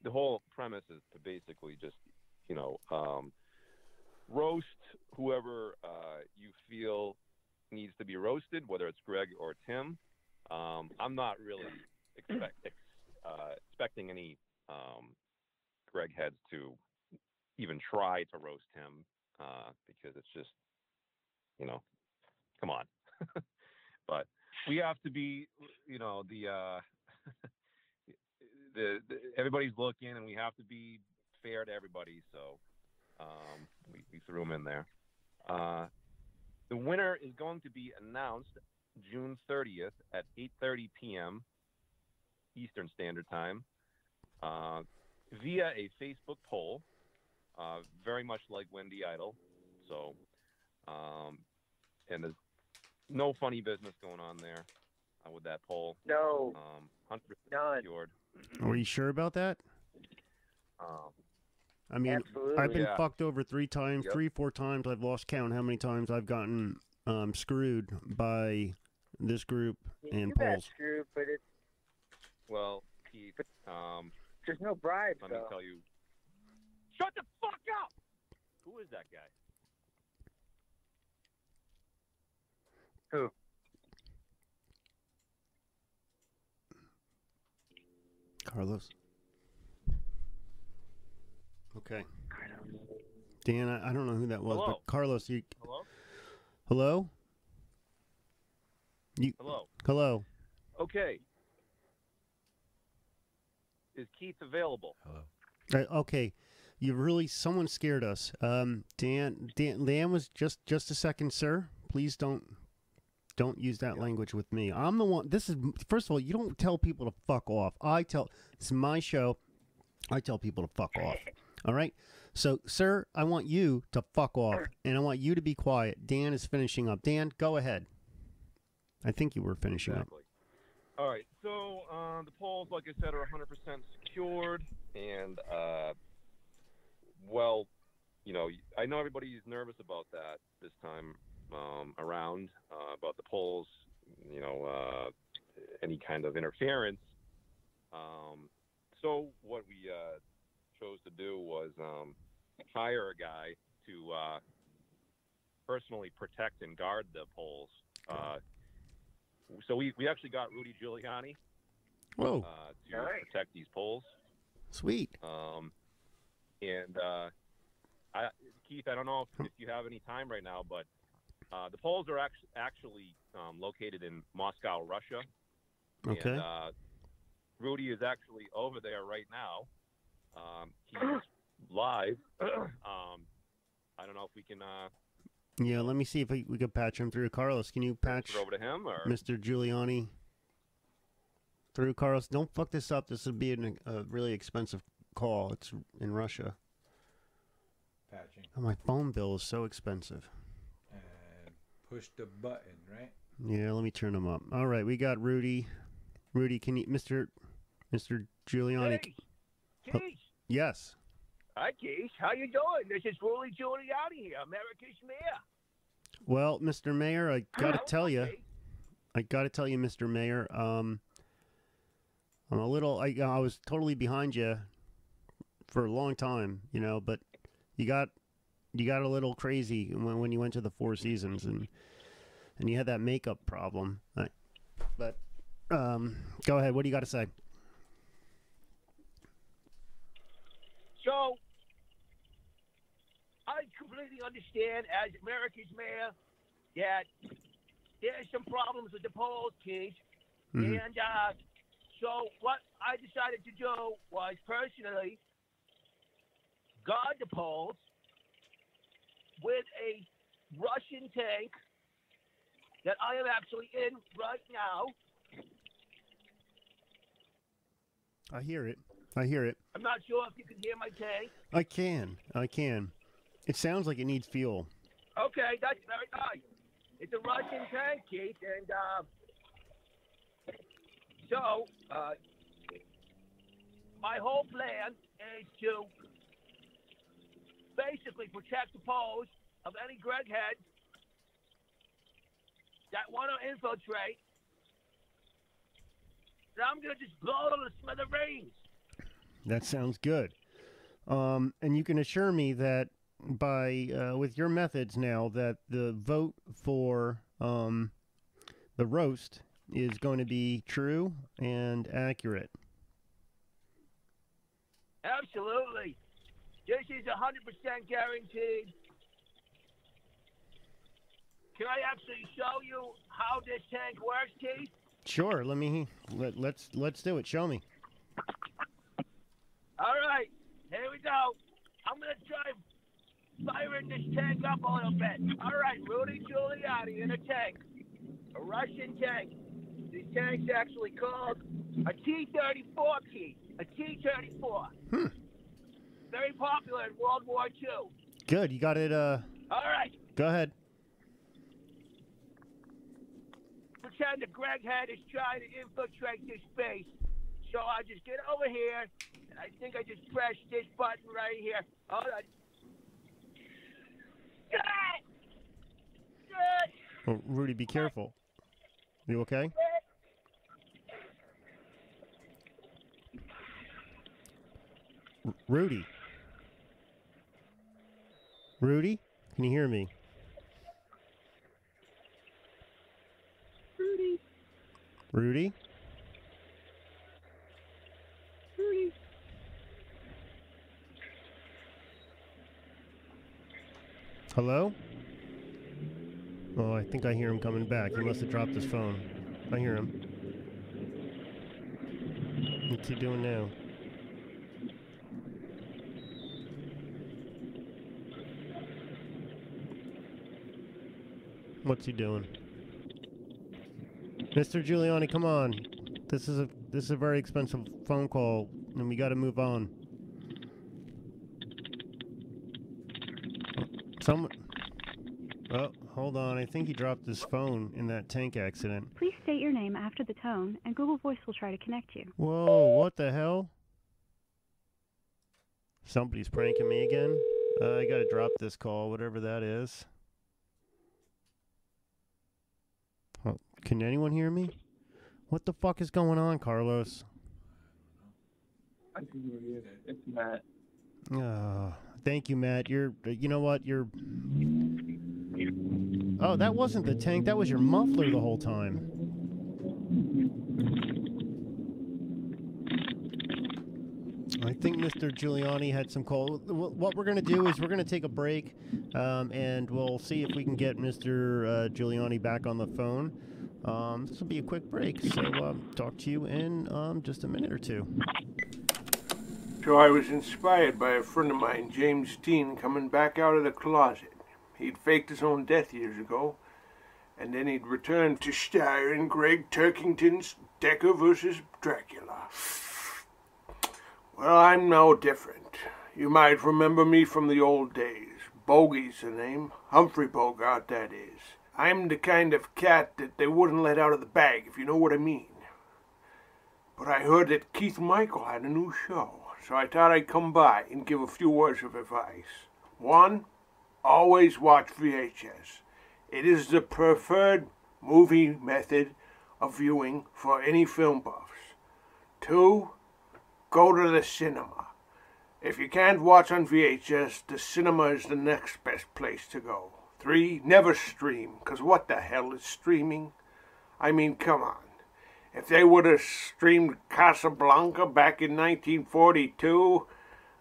the whole premise is to basically just you know um, roast whoever uh, you feel needs to be roasted, whether it's Gregg or Tim. Um, I'm not really expect, ex, uh, expecting any um, Gregg heads to even try to roast him uh, because it's just, you know, come on. but we have to be, you know, the, uh, the, the everybody's looking, and we have to be fair to everybody. So um, we, we threw him in there. Uh, the winner is going to be announced June 30th at 8:30 p.m. Eastern Standard Time uh, via a Facebook poll, uh, very much like Wendy Idol. So, um, and there's no funny business going on there uh, with that poll. No. Um, 100% None. secured. Are you sure about that? Um, I mean, Absolutely. I've been Yeah. fucked over three times, Yep. three, four times. I've lost count how many times I've gotten um, screwed by this group and you got polls. screwed, but it's well, Keith, um, there's no bribes let me tell you. Shut the fuck up! Who is that guy? Who? Carlos. Okay. Dan, I, I don't know who that was, Hello? but Carlos, you. Hello? Hello. You. Hello. Hello. Okay. Is Keith available? Hello. Uh, okay, you really someone scared us. Um, Dan, Dan, Dan was just just a second, sir. Please don't don't use that language with me. I'm the one. This is first of all, you don't tell people to fuck off. I tell. it's my show. I tell people to fuck off. All right. So, sir, I want you to fuck off, and I want you to be quiet. Dan is finishing up. Dan, go ahead. I think you were finishing up. All right. So uh, the polls, like I said, are 100% secured, and uh, well, you know, I know everybody's nervous about that this time um, around uh, about the polls. You know, uh, any kind of interference. Um, so what we uh, chose to do was um, hire a guy to uh, personally protect and guard the polls. Uh, so we, we actually got Rudy Giuliani Whoa. uh, to protect these polls. Sweet. Um, and uh, I, Keith, I don't know if, if you have any time right now, but uh, the polls are actually actually um, located in Moscow, Russia. Okay. And, uh, Rudy is actually over there right now. Um, he's live. um, I don't know if we can uh, Yeah, let me see if we, we could patch him through. Carlos, can you patch over to him or Mr. Giuliani through? Carlos, don't fuck this up. This would be an, a really expensive call. It's in Russia. Patching. Oh, my phone bill is so expensive. And push the button, right? Yeah, let me turn him up. All right, we got Rudy. Rudy, can you, Mr. Mr. Giuliani? Hey, Oh, yes. Hi, Keith. How you doing? This is Rudy Giuliani here, America's mayor. Well, Mr. Mayor, I gotta tell you, I gotta tell you, Mr. Mayor, um, I'm a little, I, I was totally behind you for a long time, you know, but you got, you got a little crazy when, when you went to the Four Seasons and, and you had that makeup problem. I, but, um, go ahead. What do you got to say? So, I completely understand as America's mayor that there's some problems with the polls, Keith. Mhm. And uh, so what I decided to do was personally guard the polls with a Russian tank that I am actually in right now. I hear it. I hear it. I'm not sure if you can hear my tank. I can. I can. It sounds like it needs fuel. Okay, that's very nice. It's a Russian tank, Keith, and uh, so uh, my whole plan is to basically protect the polls of any Gregg heads that want to infiltrate. And I'm gonna just blow them to smithereens. That sounds good. Um, and you can assure me that by uh, with your methods now that the vote for um, the roast is going to be true and accurate. Absolutely. This is 100% guaranteed. Can I actually show you how this tank works, Keith? Sure. Let me let let's let's do it. Show me. All right, here we go. I'm to try firing this tank up a little bit. All right, Rudy Giuliani in a tank, a Russian tank. This tank's actually called a T-34, Keith, a T-34. Hmm. Very popular in World War II. Good. You got it. Uh, All right, go ahead. pretend that Gregg Head is trying to infiltrate this base. So I just get over here, and I think I just press this button right here. Hold on. Oh, Rudy, be careful. You okay? R- Rudy. Rudy, can you hear me? Rudy? Rudy. Hello? Oh, I think I hear him coming back. He must have dropped his phone. I hear him. What's he doing now? What's he doing? Mr. Giuliani, come on. This is a this is a very expensive phone call, and we got to move on. Someone. Oh, hold on. I think he dropped his phone in that tank accident. Please state your name after the tone, and Google Voice will try to connect you. Whoa, what the hell? Somebody's pranking me again. Uh, I gotta drop this call, whatever that is. Oh, can anyone hear me? What the fuck is going on, Carlos? I can hear you. It's Matt. Oh, thank you, Matt. You're, you know what? You're. Oh, that wasn't the tank. That was your muffler the whole time. I think Mr. Giuliani had some call. What we're going to do is we're going to take a break, um, and we'll see if we can get Mr. Uh, Giuliani back on the phone. Um, this will be a quick break, so um, talk to you in um, just a minute or two. So I was inspired by a friend of mine, James Dean, coming back out of the closet. He'd faked his own death years ago, and then he'd returned to star in Gregg Turkington's Decker vs. Dracula. Well, I'm no different. You might remember me from the old days. Bogey's the name. Humphrey Bogart, that is. I'm the kind of cat that they wouldn't let out of the bag, if you know what I mean. But I heard that Keith Michael had a new show, so I thought I'd come by and give a few words of advice. One, always watch VHS. It is the preferred movie method of viewing for any film buffs. Two, go to the cinema. If you can't watch on VHS, the cinema is the next best place to go. Three, never stream, 'cause what the hell is streaming? I mean, come on. If they would have streamed Casablanca back in 1942,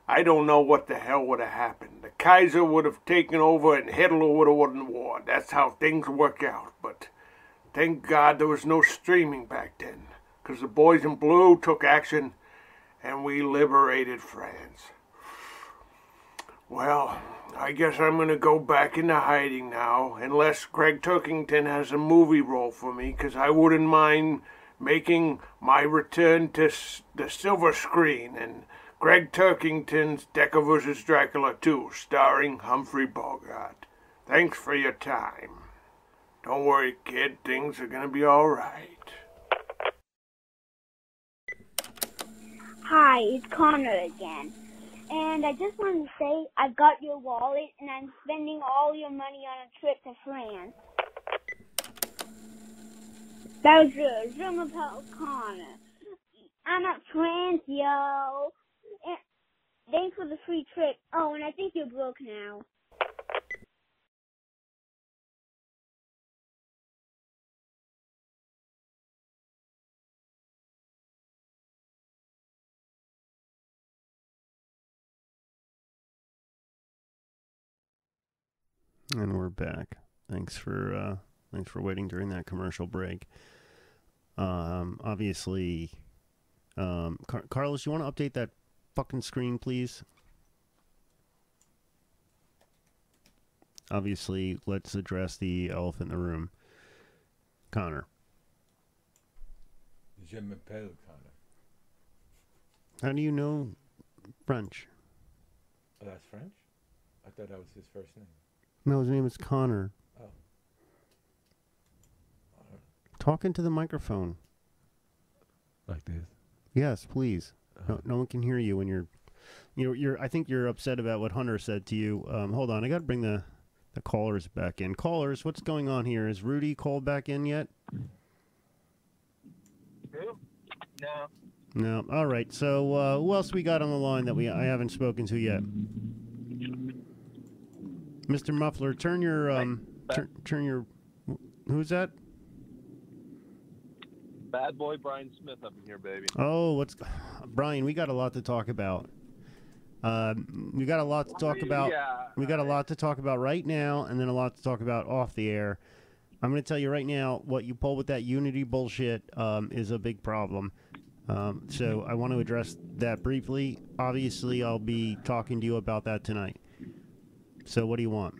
I don't know what the hell would have happened. The Kaiser would have taken over and Hitler would have won the war. That's how things work out. But thank God there was no streaming back then, 'cause the boys in blue took action and we liberated France. Well, I guess I'm gonna go back into hiding now, unless Gregg Turkington has a movie role for me, 'cause I wouldn't mind making my return to the silver screen in Gregg Turkington's Decker vs. Dracula 2, starring Humphrey Bogart. Thanks for your time. Don't worry, kid, things are gonna be alright. Hi, it's Connor again. And I just wanted to say I've got your wallet and I'm spending all your money on a trip to France. That was good. M'appelle Connor. I'm at France, yo. And thanks for the free trip. Oh, and I think you're broke now. And we're back. Thanks for uh, thanks for waiting during that commercial break. Um, obviously, um, Car- Carlos, you want to update that fucking screen, please? Obviously, let's address the elephant in the room. Connor, Je m'appelle Connor. how do you know French? Oh, that's French? I thought that was his first name. No, his name is Connor. Oh. Talk into the microphone. Like this? Yes, please. No, no one can hear you when you're, you know, you're. I think you're upset about what Hunter said to you. Um, hold on, I got to bring the, the callers back in. Callers, what's going on here? Is Rudy called back in yet? No. No. All right. So uh, who else we got on the line that we I haven't spoken to yet? Mr. Muffler, turn your um, turn, turn your. Who's that? Bad boy Brian Smith up in here, baby. Oh, what's Brian? We got a lot to talk about. Um, we got a lot to talk about. Yeah, we got a lot to talk about right now, and then a lot to talk about off the air. I'm going to tell you right now what you pull with that Unity bullshit um, is a big problem. Um, so I want to address that briefly. Obviously, I'll be talking to you about that tonight. So what do you want?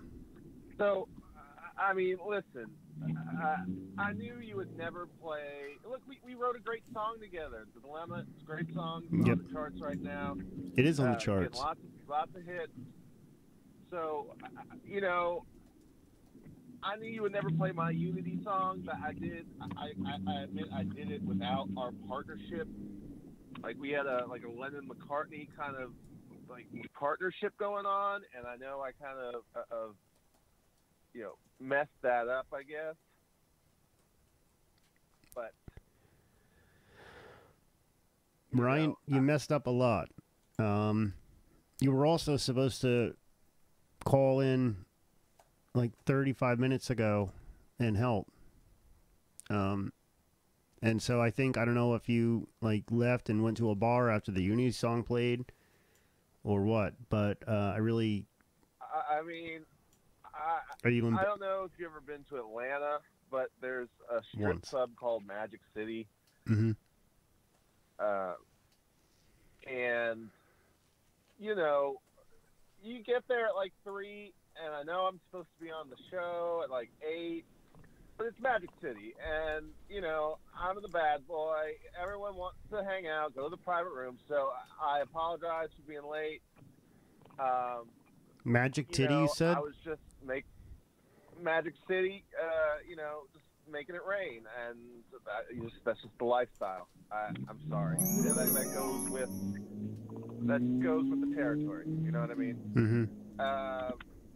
So, I I mean, listen. I, I knew you would never play. Look, we, we wrote a great song together. The Dilemma, it's a great song. It's Yep. on the charts right now. It is on the Uh, getting charts. Lots of, lots of hits. So, I- you know, I knew you would never play my Unity song, but I did. I, I, I admit I did it without our partnership. Like we had a like a Lennon McCartney kind of like partnership going on, and I know I kind of uh, of you know messed that up, I guess. But Ryan, you messed up a lot. Um, you were also supposed to call in like 35 minutes ago and help. Um, and so I think I don't know if you like left and went to a bar after the Uni song played or what, but uh, I really I, I mean, I, Are you I don't know if you've ever been to Atlanta, but there's a strip Once. club called Magic City. Mm-hmm. uh, and you know, you get there at like three, and I know I'm supposed to be on the show at like eight, but it's Magic City, and you know, I'm the bad boy. Everyone wants to hang out, go to the private room, so I apologize for being late. Um, Magic Titty, know, you said? I was just make Magic City, uh, you know, just making it rain, and that, just, that's just the lifestyle. I, I'm sorry. Yeah, that, that goes with that goes with the territory. You know what I mean? Mm-hmm. Uh,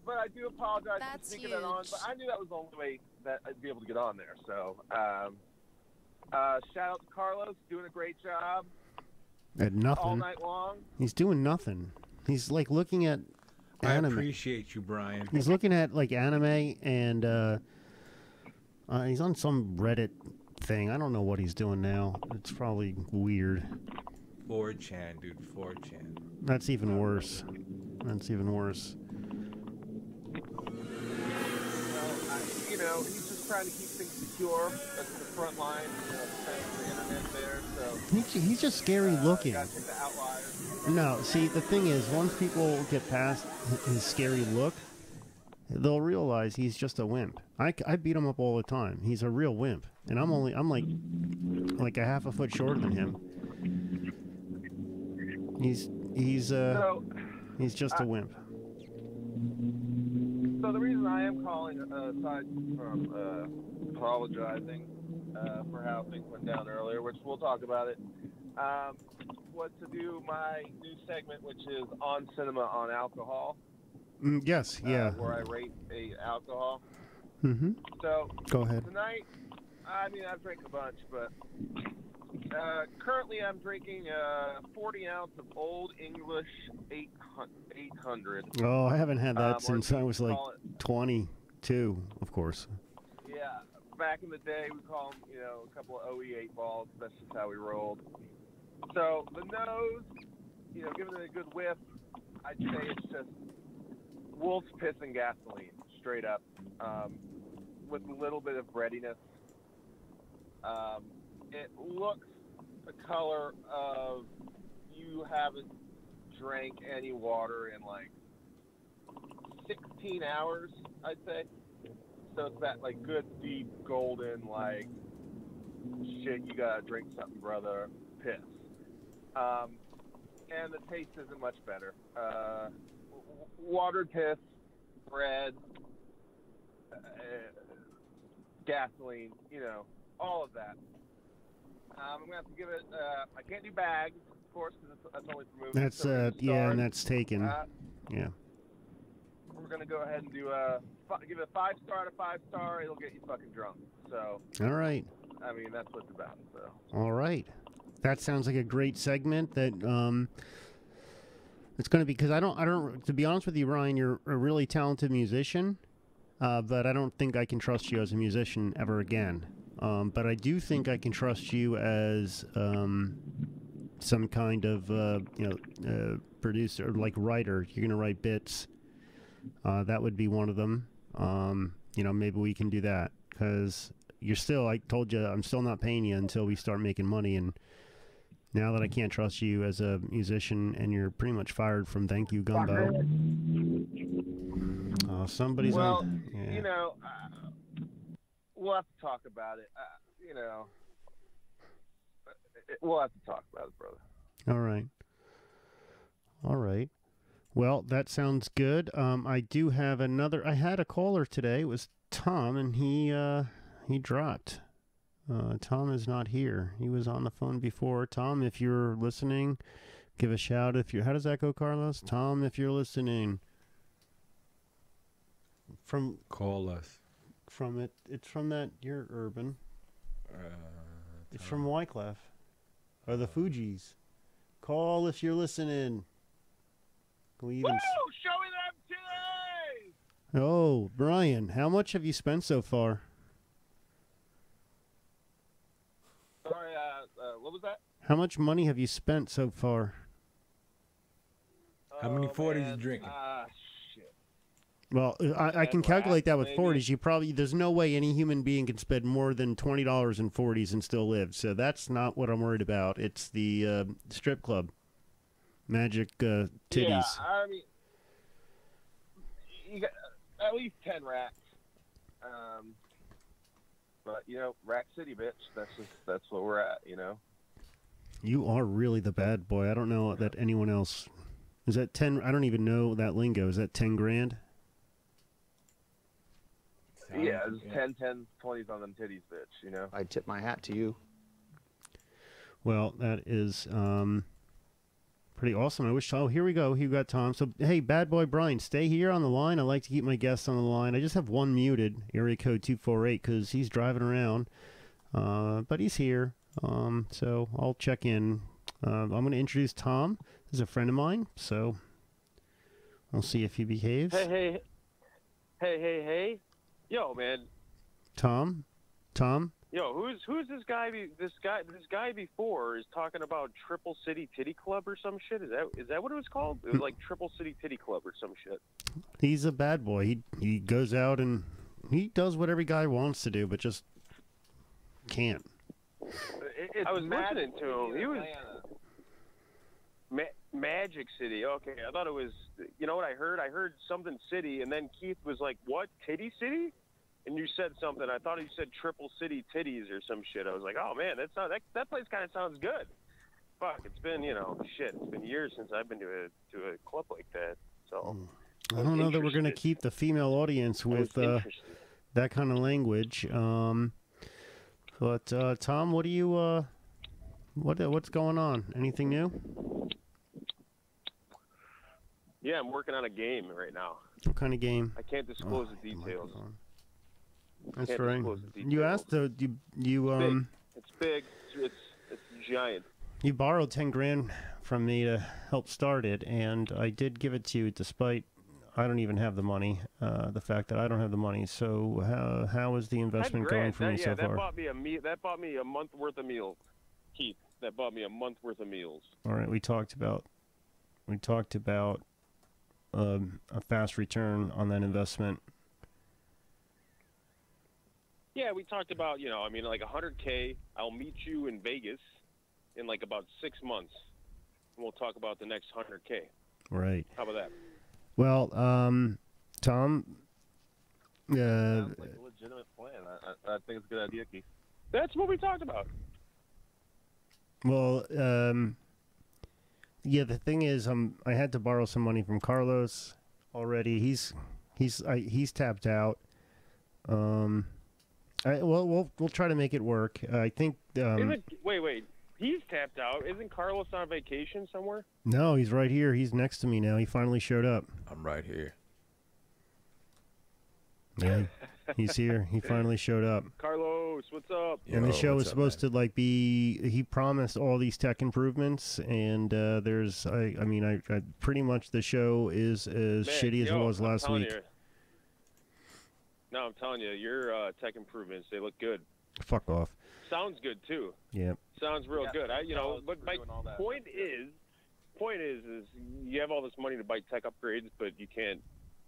but I do apologize for sneaking that on. But I knew that was the only way that I'd be able to get on there. So um, uh, shout out to Carlos, doing a great job At nothing all nothing. night long. He's doing nothing. He's like looking at I anime. appreciate you, Brian. He's looking at like anime and uh, uh, he's on some Reddit thing. I don't know what he's doing now. It's probably weird. 4chan, dude. 4chan. That's even worse. That's even worse. I, you know, he's just trying to keep things secure. That's the front line, you know, the internet there. So He's, he's just scary looking. got to check the outliers. No, see, the thing is, once people get past his scary look, they'll realize he's just a wimp. I, I beat him up all the time. He's a real wimp, and I'm only I'm like like a half a foot shorter than him. He's he's uh So, he's just a wimp. So the reason I am calling, uh, aside from uh, apologizing uh, for how things went down earlier, which we'll talk about it, um, was to do my new segment, which is on cinema on alcohol. Mm, yes, uh, yeah. where I rate a alcohol. Mm-hmm. So Go ahead. tonight, I mean, I drink a bunch, but uh, currently I'm drinking a 40 ounce of Old English 800. Oh, I haven't had that Um, since I was like it- 22, of course. Back in the day, we call them, you know, a couple of OE8 balls. That's just how we rolled. So the nose, you know, giving it a good whiff, I'd say it's just wolf's piss and gasoline, straight up, um, with a little bit of breadiness. Um, it looks the color of you haven't drank any water in like 16 hours, I'd say. So it's that like good deep golden like shit. You gotta drink something, brother. Piss. Um, and the taste isn't much better. Uh, watered piss, bread, uh, gasoline. You know, all of that. Um, I'm gonna have to give it. Uh, I can't do bags, of course, because that's only for movies. That's so uh yeah, and that's taken. uh, Yeah. We're gonna go ahead and do a give it a five star to five star. It'll get you fucking drunk. So All right. I mean that's what it's about. So All right. That sounds like a great segment that um it's going to be cuz I don't I don't to be honest with you Ryan, you're a really talented musician. Uh, but I don't think I can trust you as a musician ever again. Um, but I do think I can trust you as um, some kind of uh, you know uh, producer, like writer. You're gonna write bits. Uh, that would be one of them. Um, you know, maybe we can do that because you're still. I told you, I'm still not paying you until we start making money. And now that I can't trust you as a musician, and you're pretty much fired from Thank You Gumbo. Uh, somebody's well, on. Yeah. you know, uh, we'll have to talk about it. Uh, you know, uh, we'll have to talk about it, brother. All right. All right. Well, that sounds good. Um, I do have another. I had a caller today. It was Tom, and he uh, he dropped. Uh, Tom is not here. He was on the phone before. Tom, if you're listening, give a shout. If you, how does that go, Carlos? Tom, if you're listening, from call us. From it, it's from that. You're urban. Uh, It's from Wyclef, or the Fugees. Call if you're listening. Can we even? s- show me them titties! Oh, Brian, how much have you spent so far? Sorry, uh, uh, what was that? How much money have you spent so far? How many 40s you drinking? Ah, shit. Well, I, I can calculate that with forties. You probably there's no way any human being can spend more than twenty dollars in forties and still live. So that's not what I'm worried about. It's the uh, strip club, magic uh, titties. Yeah, I mean, you got at least ten racks. Um, but you know, Rack City, bitch. That's just that's where we're at. You know. You are really the bad boy. I don't know that anyone else. Is that ten? I don't even know that lingo. Is that ten grand? yeah, it's 10, 10, 20s on them titties, bitch. You know. I tip my hat to you. Well, that is um, pretty awesome. I wish. Oh, here we go. Here we got Tom. So, hey, bad boy Brian, stay here on the line. I like to keep my guests on the line. I just have one muted, area code two four eight, because he's driving around. Uh, but he's here. Um, so I'll check in. Uh, I'm going to introduce Tom. He's a friend of mine. So we'll see if he behaves. Hey, hey, hey, hey, hey, yo, man, Tom, Tom. Yo, who's who's this guy? Be, this guy, this guy before is talking about Triple City Titty Club or some shit. Is that is that what it was called? It was like Triple City Titty Club or some shit. He's a bad boy. He he goes out and he does what every guy wants to do, but just can't. I was listening to him. He was Ma- Magic City. Okay, I thought it was. You know what I heard? I heard something City, and then Keith was like, "What Titty City?" And you said something. I thought you said Triple City Titties or some shit. I was like, "Oh man, that's not that. That place kind of sounds good." Fuck, it's been you know shit. It's been years since I've been to a to a club like that. So I don't know that we're going to keep the female audience with uh, that kind of language. Um, but uh, Tom, what do you uh, what what's going on? Anything new? yeah, I'm working on a game right now. What kind of game? I can't disclose Oh, the details. That's right. You asked uh, you you It's big. um It's big. It's it's giant. you borrowed ten grand from me to help start it, and I did give it to you despite. I don't even have the money. Uh, the fact that I don't have the money. So how how is the investment going for that, me yeah, so that far? bought me a me- that bought me a month worth of meals. Keith, that bought me a month worth of meals. All right, we talked about we talked about um, a fast return on that investment. Yeah, we talked about you know I mean like 100k. I'll meet you in Vegas in like about six months, and we'll talk about the next 100k. Right. How about that? Well, um, Tom. Uh, Sounds like a legitimate plan. I, I, I think it's a good idea, Keith. That's what we talked about. well, um, yeah. The thing is, um, I had to borrow some money from Carlos already. He's he's I, he's tapped out. Um, I, well, we'll we'll try to make it work. I think. Um, Isn't wait wait? He's tapped out. Isn't Carlos on vacation somewhere? no, he's right here. He's next to me now. He finally showed up. I'm right here. Yeah, he's here. He finally showed up. Carlos, what's up? and the show was supposed to like be. He promised all these tech improvements, and uh, there's. I. I mean, I, I. Pretty much the show is as Man, shitty as yo, it was last week. you. No, I'm telling you, your uh, tech improvements they look good. Fuck off. Sounds good too. Yeah. Sounds real Yeah, good. I, you know, but my doing all that. point is, point is, is you have all this money to buy tech upgrades, but you can't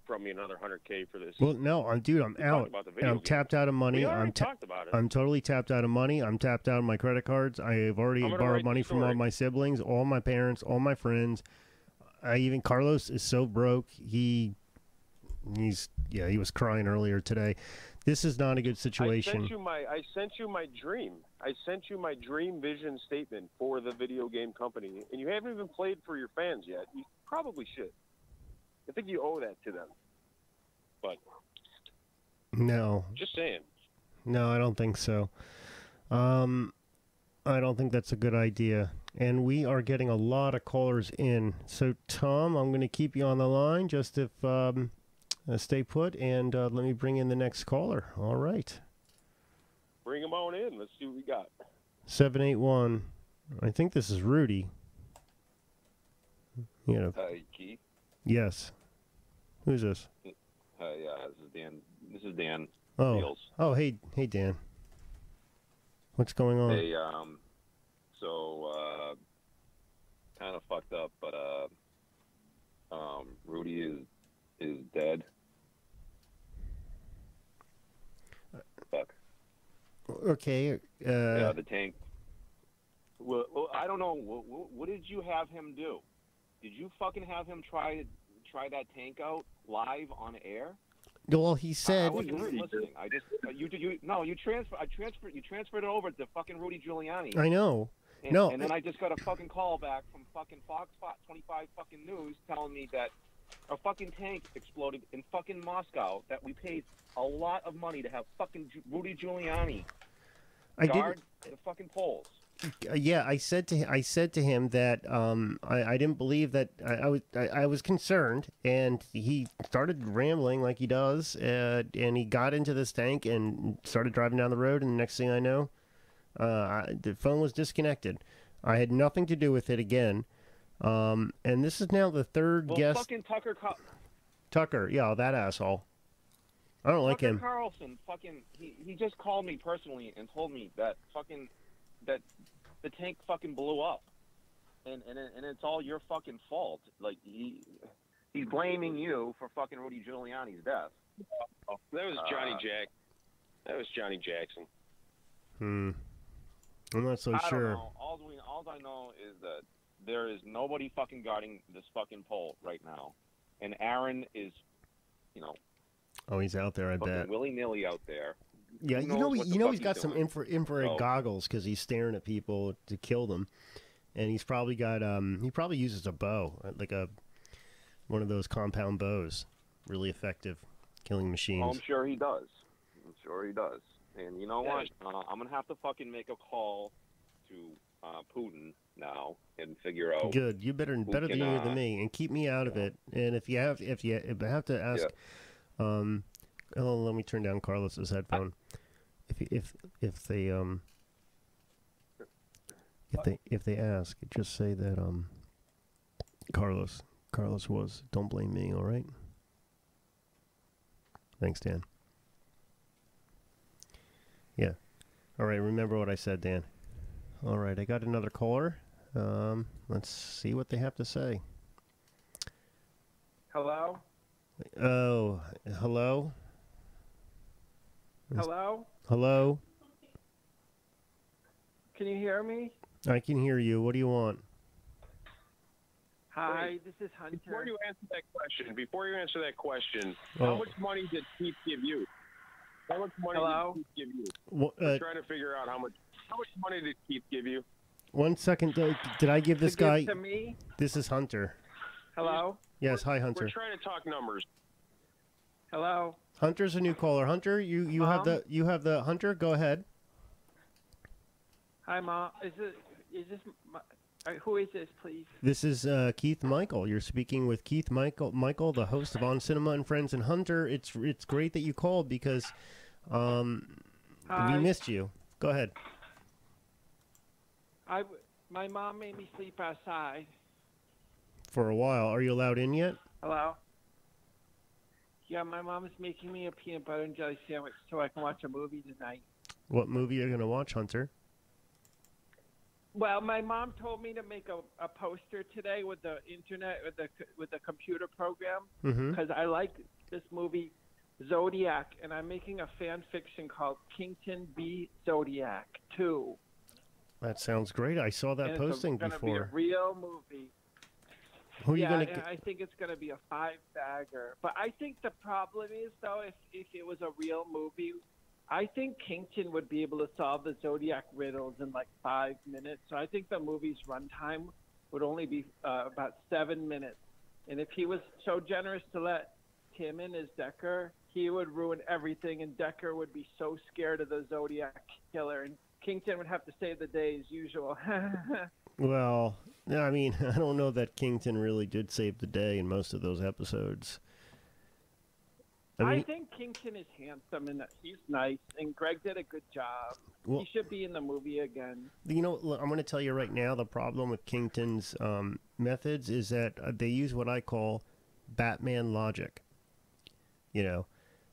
from me another hundred k for this. Well, no, I'm dude. I'm We out. about the and video I'm game. tapped out of money. We I'm ta- talked about it. I'm totally tapped out of money. I'm tapped out of my credit cards. I've already borrowed money from all my siblings, all my parents, all my friends. I even Carlos is so broke. He he's yeah, he was crying earlier today. This is not a good situation. I sent you my I sent you my dream. I sent you my dream vision statement for the video game company, and you haven't even played for your fans yet. You probably should. I think you owe that to them. But No, just saying. no, I don't think so. Um, I don't think that's a good idea. And we are getting a lot of callers in. So Tom, I'm going to keep you on the line just if um, uh, stay put, and uh, let me bring in the next caller. All right, Bring him on in. Let's see what we got. seven eight one. I think this is Rudy. You know, Hi, Keith. yes. Who's this? Hi, yeah, this is Dan. This is Dan. Oh, oh, hey, hey, Dan. What's going on? Hey, um, so uh, kind of fucked up, but uh, um, Rudy is is dead. Fuck. Okay. Uh, yeah, the tank. Well, well, I don't know. What, what did you have him do? Did you fucking have him try try that tank out live on air? well, he said. I said. wasn't listening. I just uh, you you no you transfer I transferred you transferred it over to fucking Rudy Giuliani. I know. And, no, and then I just got a fucking call back from fucking Fox 25 fucking news telling me that a fucking tank exploded in fucking Moscow that we paid a lot of money to have fucking Rudy Giuliani I didn't- the fucking poles. Uh, yeah, I said to him, I said to him that um, I, I didn't believe that I, I was I, I was concerned, and he started rambling like he does, uh, and he got into this tank and started driving down the road, and the next thing I know, uh, I, the phone was disconnected. I had nothing to do with it again, um, and this is now the third Well, guest, fucking Tucker Car- Tucker. Yeah, that asshole. I don't like Tucker him. Carlson fucking he, he just called me personally and told me that fucking that the tank fucking blew up. And and it- and it's all your fucking fault. Like he he's blaming you for fucking Rudy Giuliani's death. That was Johnny Uh, Jack. That was Johnny Jackson. Hmm. I'm not so I sure. don't know. All we all I know is that there is nobody fucking guarding this fucking pole right now. And Aaron is, you know, Oh, he's out there. I fucking bet. willy nilly out there. Yeah, you know, he, you know, he's got some infra- infrared So- goggles because he's staring at people to kill them, and he's probably got um, he probably uses a bow, uh, like a one of those compound bows, really effective, killing Oh, machines. I'm sure he does. I'm sure he does. And you know what? Uh, I'm gonna have to fucking make a call to uh, Putin now and figure out. Good, you better better can, than you uh, than me, and keep me out of it. And if you have, if you if I have to ask, um, let me turn down Carlos's headphone. If if if they um if they if they ask, just say that um Carlos Carlos was. Don't blame me. All right. Thanks, Dan. Yeah. All right. Remember what I said, Dan. All right. I got another caller. Um, let's see what they have to say. Hello? Oh, hello. Hello? Hello. Can you hear me? I can hear you. What do you want? Hi, this is Hunter. Before you answer that question, before you answer that question, Oh. how much money did Keith give you? How much money Hello? did Keith give you? Wha- I'm uh, trying to figure out how much. How much money did Keith give you? One second. Did, did I give this To give guy? to me? This is Hunter. Hello? Yes. Hi, Hunter. We're trying to talk numbers. Hello? Hunter's a new caller. Hunter, you you have the you have the Hunter. Go ahead. Hi, Mom. Is it? Is this? My, uh, who is this, please? This is uh, Keith Michael. You're speaking with Keith Michael, Michael, the host of On Cinema and Friends. And Hunter, it's it's great that you called because um, Hi. we missed you. Go ahead. I My mom made me sleep outside. For a while, are you allowed in yet? Hello? Yeah, my mom is making me a peanut butter and jelly sandwich so I can watch a movie tonight. What movie are you gonna watch, Hunter? Well, my mom told me to make a, a poster today with the internet with the with the computer program mm-hmm. because I like this movie Zodiac, and I'm making a fan fiction called Kington B Zodiac Two. That sounds great. I saw that and posting it's gonna before. be a real movie. Who are you yeah, gonna get? I think it's going to be a five bagger. But I think the problem is though, if if it was a real movie, I think Kington would be able to solve the Zodiac riddles in like five minutes. So I think the movie's runtime would only be uh, about seven minutes. And if he was so generous to let Tim in as Decker, he would ruin everything, and Decker would be so scared of the Zodiac killer, and Kington would have to save the day as usual. Well, I mean, I don't know that Kington really did save the day in most of those episodes. I I, think Kington is handsome and he's nice, and Gregg did a good job. Well- he should be in the movie again. you know, look, I'm going to tell you right now the problem with Kington's um, methods is that uh, they use what I call Batman logic. You know,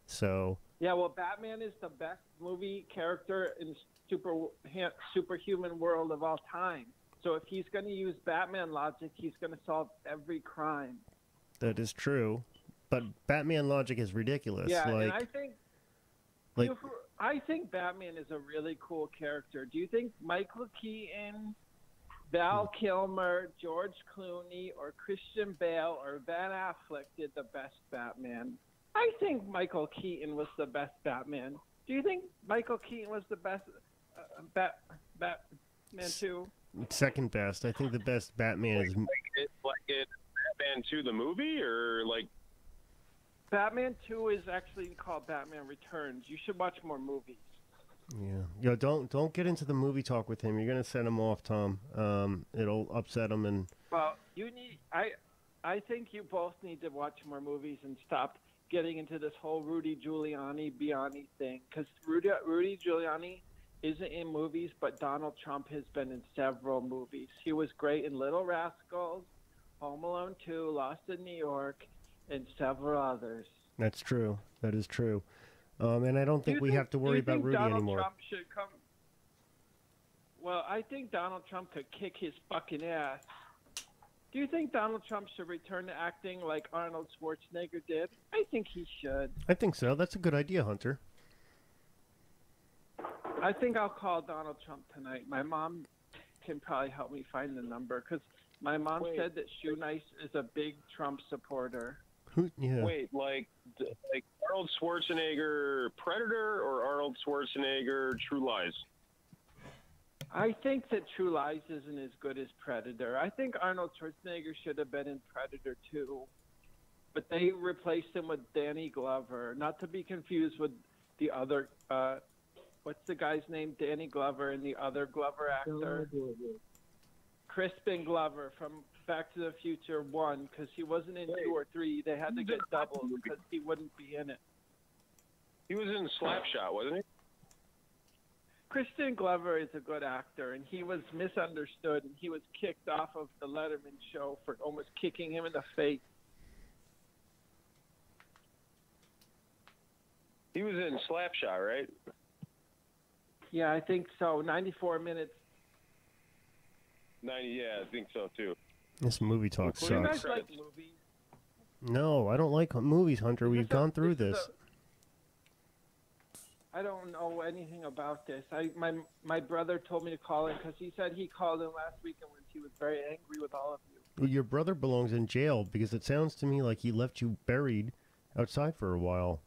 so Yeah, well, Batman is the best movie character in super superhuman world of all time. So if he's going to use Batman logic, he's going to solve every crime. that is true. But Batman logic is ridiculous. yeah, like, and I think like you- I think Batman is a really cool character. Do you think Michael Keaton, Val Hmm. Kilmer, George Clooney, or Christian Bale or Ben Affleck did the best Batman? I think Michael Keaton was the best Batman. Do you think Michael Keaton was the best uh, Bat Batman too? Second best. I think the best Batman is. Like it, like it, Batman 2 the movie, or like Batman Two is actually called Batman Returns. You should watch more movies. Yeah. Yo, don't don't get into the movie talk with him. You're gonna set him off, Tom. Um, it'll upset him, and Well, you need. I, I think you both need to watch more movies and stop getting into this whole Rudy Giuliani Biani thing. Because Rudy, Rudy Giuliani isn't in movies, but Donald Trump has been in several movies. He was great in Little Rascals, Home Alone 2, Lost in New York, and several others. that's true. That is true. Um, and I don't think you we think- have to do worry you about think Rudy Donald anymore. Trump should come. Well, I think Donald Trump could kick his fucking ass. Do you think Donald Trump should return to acting like Arnold Schwarzenegger did? I think he should. I think so. That's a good idea, Hunter. I think I'll call Donald Trump tonight. My mom can probably help me find the number because my mom said that Shoe Nice is a big Trump supporter. Who? Yeah. wait, like like Arnold Schwarzenegger Predator or Arnold Schwarzenegger True Lies? I think that True Lies isn't as good as Predator. I think Arnold Schwarzenegger should have been in Predator too, but they replaced him with Danny Glover. Not to be confused with the other. Uh, what's the guy's name? Danny Glover and the other Glover actor. Crispin Glover from Back to the Future One, because he wasn't in two or three. They had to get doubles because he wouldn't be in it. He was in Slapshot, wasn't he? Christian Glover is a good actor, and he was misunderstood, and he was kicked off of the Letterman show for almost kicking him in the face. He was in Slapshot, right? Yeah, I think so. 94 minutes. Ninety, yeah, I think so too. This movie talk Do you sucks. guys like movies? No, I don't like movies, Hunter. We've gone through this is this. I don't know anything about this. I my my brother told me to call in because he said he called in last week and when he was very angry with all of you. Well, Your brother belongs in jail because it sounds to me like he left you buried outside for a while.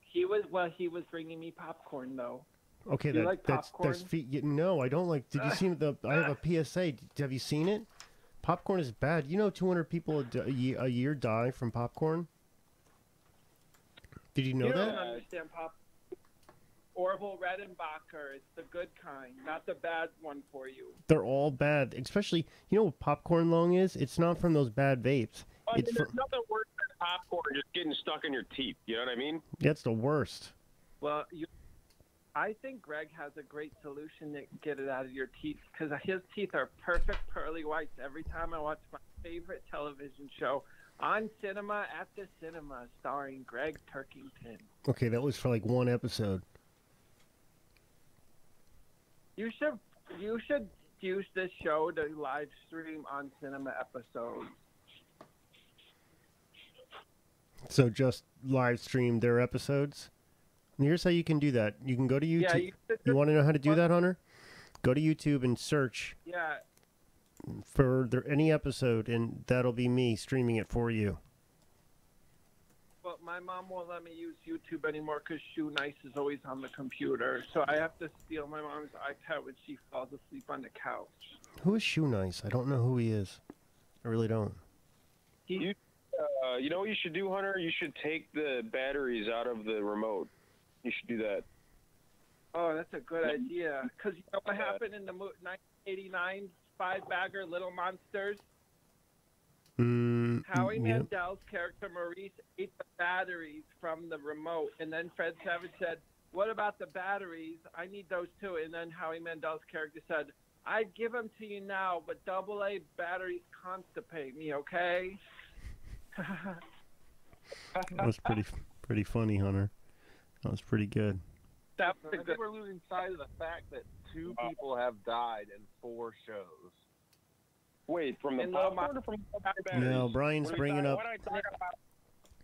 He was well. He was bringing me popcorn though. Okay, that, like that's popcorn? that's fe- y- no, I don't like. Did you see the? I have a PSA. Have you seen it? Popcorn is bad. You know, 200 people a, d- a ye- a year die from popcorn. Did you know you that? don't understand pop. Orville Redenbacher. It's the good kind, not the bad one for you. They're all bad. Especially, you know what popcorn lung is? It's not from those bad vapes. I It's there's from, nothing worse than popcorn just getting stuck in your teeth. You know what I mean? that's the worst. Well, you, I think Gregg has a great solution to get it out of your teeth because his teeth are perfect pearly whites every time I watch my favorite television show on cinema at the cinema starring Gregg Turkington. Okay, that was for like one episode. You should you should use this show to live stream on cinema episodes. So just live stream their episodes. And here's how you can do that. You can go to YouTube. Yeah, you you- want to know how to do that, Hunter? Go to YouTube and search Yeah, for there, any episode, and that'll be me streaming it for you. but my mom won't let me use YouTube anymore because Shoe Nice is always on the computer, so I have to steal my mom's iPad when she falls asleep on the couch. Who is Shoe Nice? I don't know who he is. I really don't. You, uh, you know what you should do, Hunter? You should take the batteries out of the remote. You should do that. Oh, that's a good idea. Because you know what happened in the 1989 five bagger Little Monsters? Mm, Howie yeah. Mandel's character Maurice ate the batteries from the remote, and then Fred Savage said, "What about the batteries? I need those too." And then Howie Mandel's character said, "I'd give them to you now, but double A batteries constipate me, okay?" That was pretty pretty funny, Hunter. That was pretty good. That's I think we're losing sight of the fact that two people have died in four shows. Wait, from the And Little popcorn or from the batteries? No, Brian's What bringing talking- up. What are we talking about?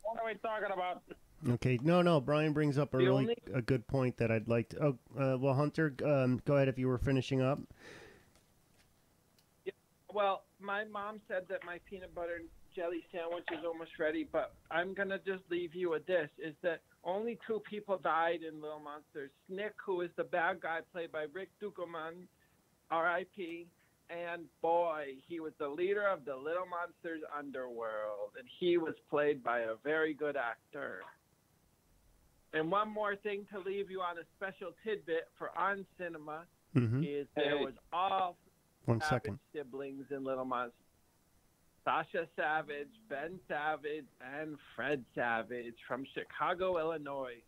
What are we talking about? Okay, no, no. Brian brings up a The really only- a good point that I'd like to. Oh, uh, well, Hunter, um, go ahead if you were finishing up. Well, my mom said that my peanut butter and jelly sandwich is almost ready, but I'm gonna just leave you with this: is that only two people died in Little Monsters. Snick, who is the bad guy played by Rick Ducommun, R.I.P., and boy, he was the leader of the Little Monsters underworld, and he was played by a very good actor. And one more thing to leave you on a special tidbit for On Cinema Mhm. is there Hey. was all One Savage second. siblings in Little Monsters. Sasha Savage, Ben Savage, and Fred Savage from Chicago, Illinois,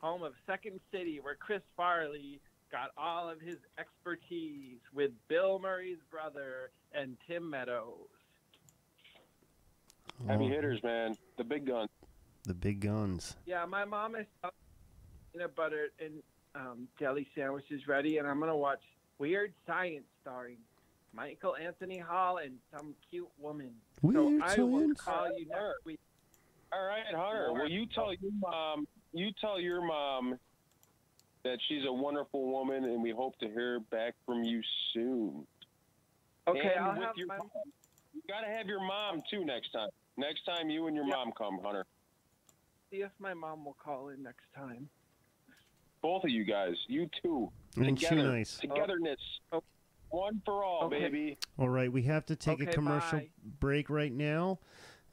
home of Second City, where Chris Farley got all of his expertise with Bill Murray's brother and Tim Meadows. Heavy Oh, hitters, man. The big guns. The big guns. Yeah, my mom is peanut butter and um, jelly sandwiches ready, and I'm gonna watch Weird Science starring Michael Anthony Hall and some cute woman. Weird so I will call you next week. All right, Hunter. Well, you tell your mom. You tell your mom that she's a wonderful woman, and we hope to hear back from you soon. Okay, And I'll with have your my mom. You gotta have your mom too next time. Next time you and your mom come, Hunter. see if my mom will call in next time. Both of you guys. You two. Ain't she Together. nice? Oh. Togetherness. One for all, Okay. baby. All right, we have to take a commercial bye. break right now.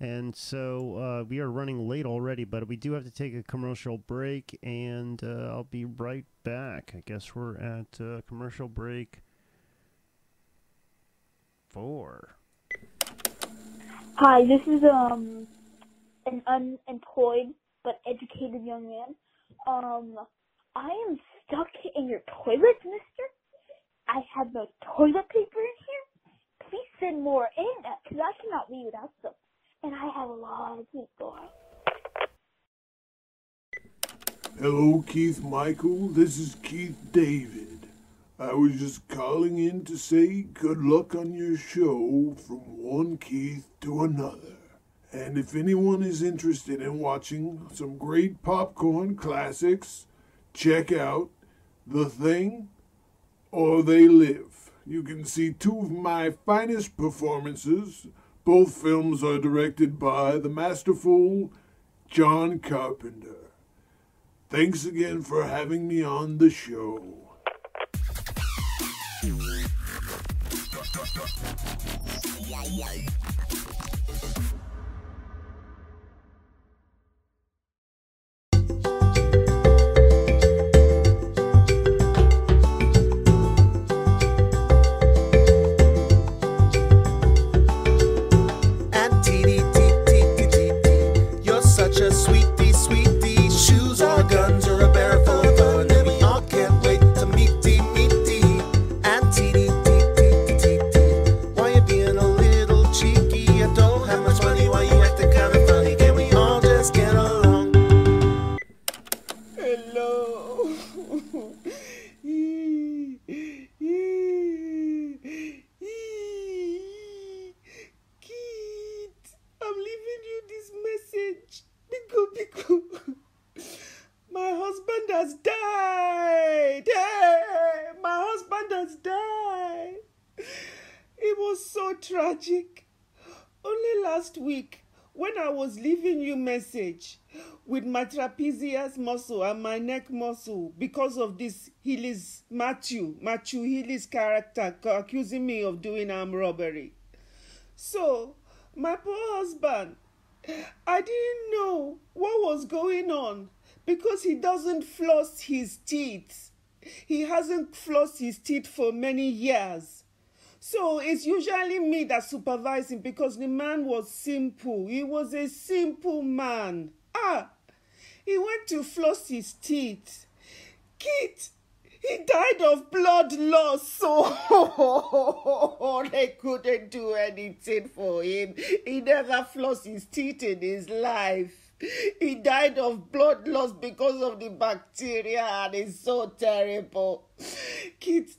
And so uh, we are running late already, but we do have to take a commercial break, and uh, I'll be right back. I guess we're at uh, commercial break four. Hi, this is um an unemployed but educated young man. Um, I am stuck in your toilet, mister. I have no toilet paper in here. Please send more in, uh, because I cannot leave without some. And I have a lot of people. Hello, Keith Michael. This is Keith David. I was just calling in to say good luck on your show from one Keith to another. And if anyone is interested in watching some great popcorn classics, check out The Thing or They Live. You can see two of my finest performances. Both films are directed by the masterful John Carpenter. Thanks again for having me on the show. And I was leaving you message with my trapezius muscle and my neck muscle because of this Healy's Matthew, Matthew Healy's character accusing me of doing armed robbery. So My poor husband. I didn't know what was going on because he doesn't floss his teeth. He hasn't flossed his teeth for many years. So it's usually me that supervise him because the man was simple. He was a simple man. Ah, he went to floss his teeth. Kit, he died of blood loss, so they couldn't do anything for him. He never flossed his teeth in his life. He died of blood loss because of the bacteria, and it's so terrible. Kit,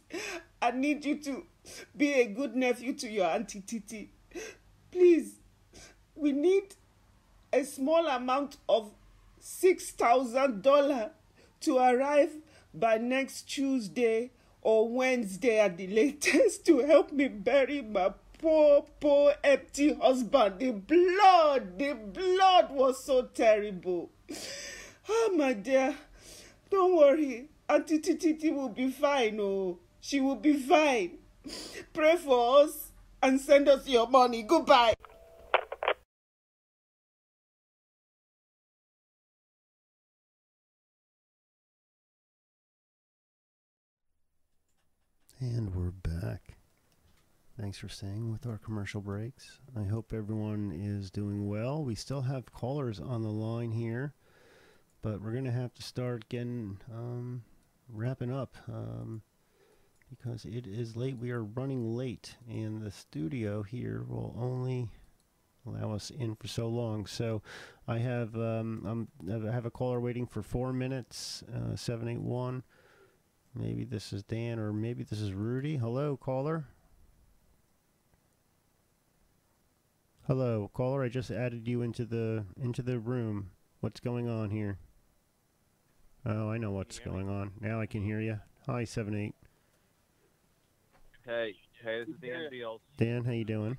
I need you to be a good nephew to your Auntie Titi. Please, we need a small amount of $6,000 to arrive by next Tuesday or Wednesday at the latest to help me bury my poor, poor empty husband. The blood, the blood was so terrible. Oh, my dear, don't worry. Auntie Titi will be fine. Oh, she will be fine. Pray for us and send us your money. Goodbye. And we're back. Thanks for staying with our commercial breaks. I hope everyone is doing well. We still have callers on the line here, but we're going to have to start getting um, wrapping up um, because it is late. We are running late, and the studio here will only allow us in for so long. So I have um, I'm, I have a caller waiting for four minutes. Uh, Seven eight one. Maybe this is Dan or maybe this is Rudy. Hello, caller. Hello, caller. I just added you into the into the room. What's going on here? Oh, I know what's going on. Now I can hear you. Hi, seven eight. Hey, hey, this is Dan Fields. Dan, how you doing?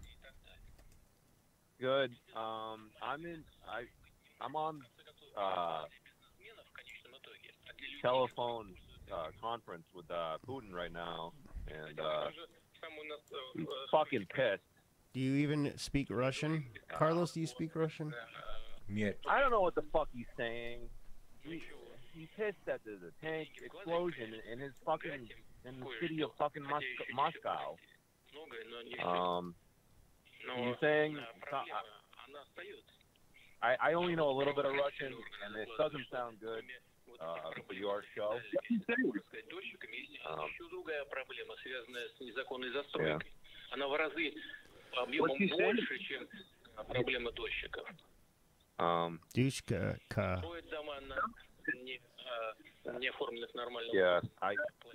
Good. Um, I'm in. I, I'm on uh, telephone uh, conference with uh, Putin right now, and uh, he's fucking pissed. Do you even speak Russian? Carlos, do you speak Russian? Yeah. I don't know what the fuck he's saying. He, he's pissed that there's a tank explosion in his fucking in the city of fucking Mos- Moscow. Um, he's saying I, I only know a little bit of Russian, and it doesn't sound good uh, for your show. Um, yeah. Она в разы объемом you больше, чем а, проблема дольщиков. Um, Dushka. Ka. Строят дома на не, а, не оформленных нормальным yeah, I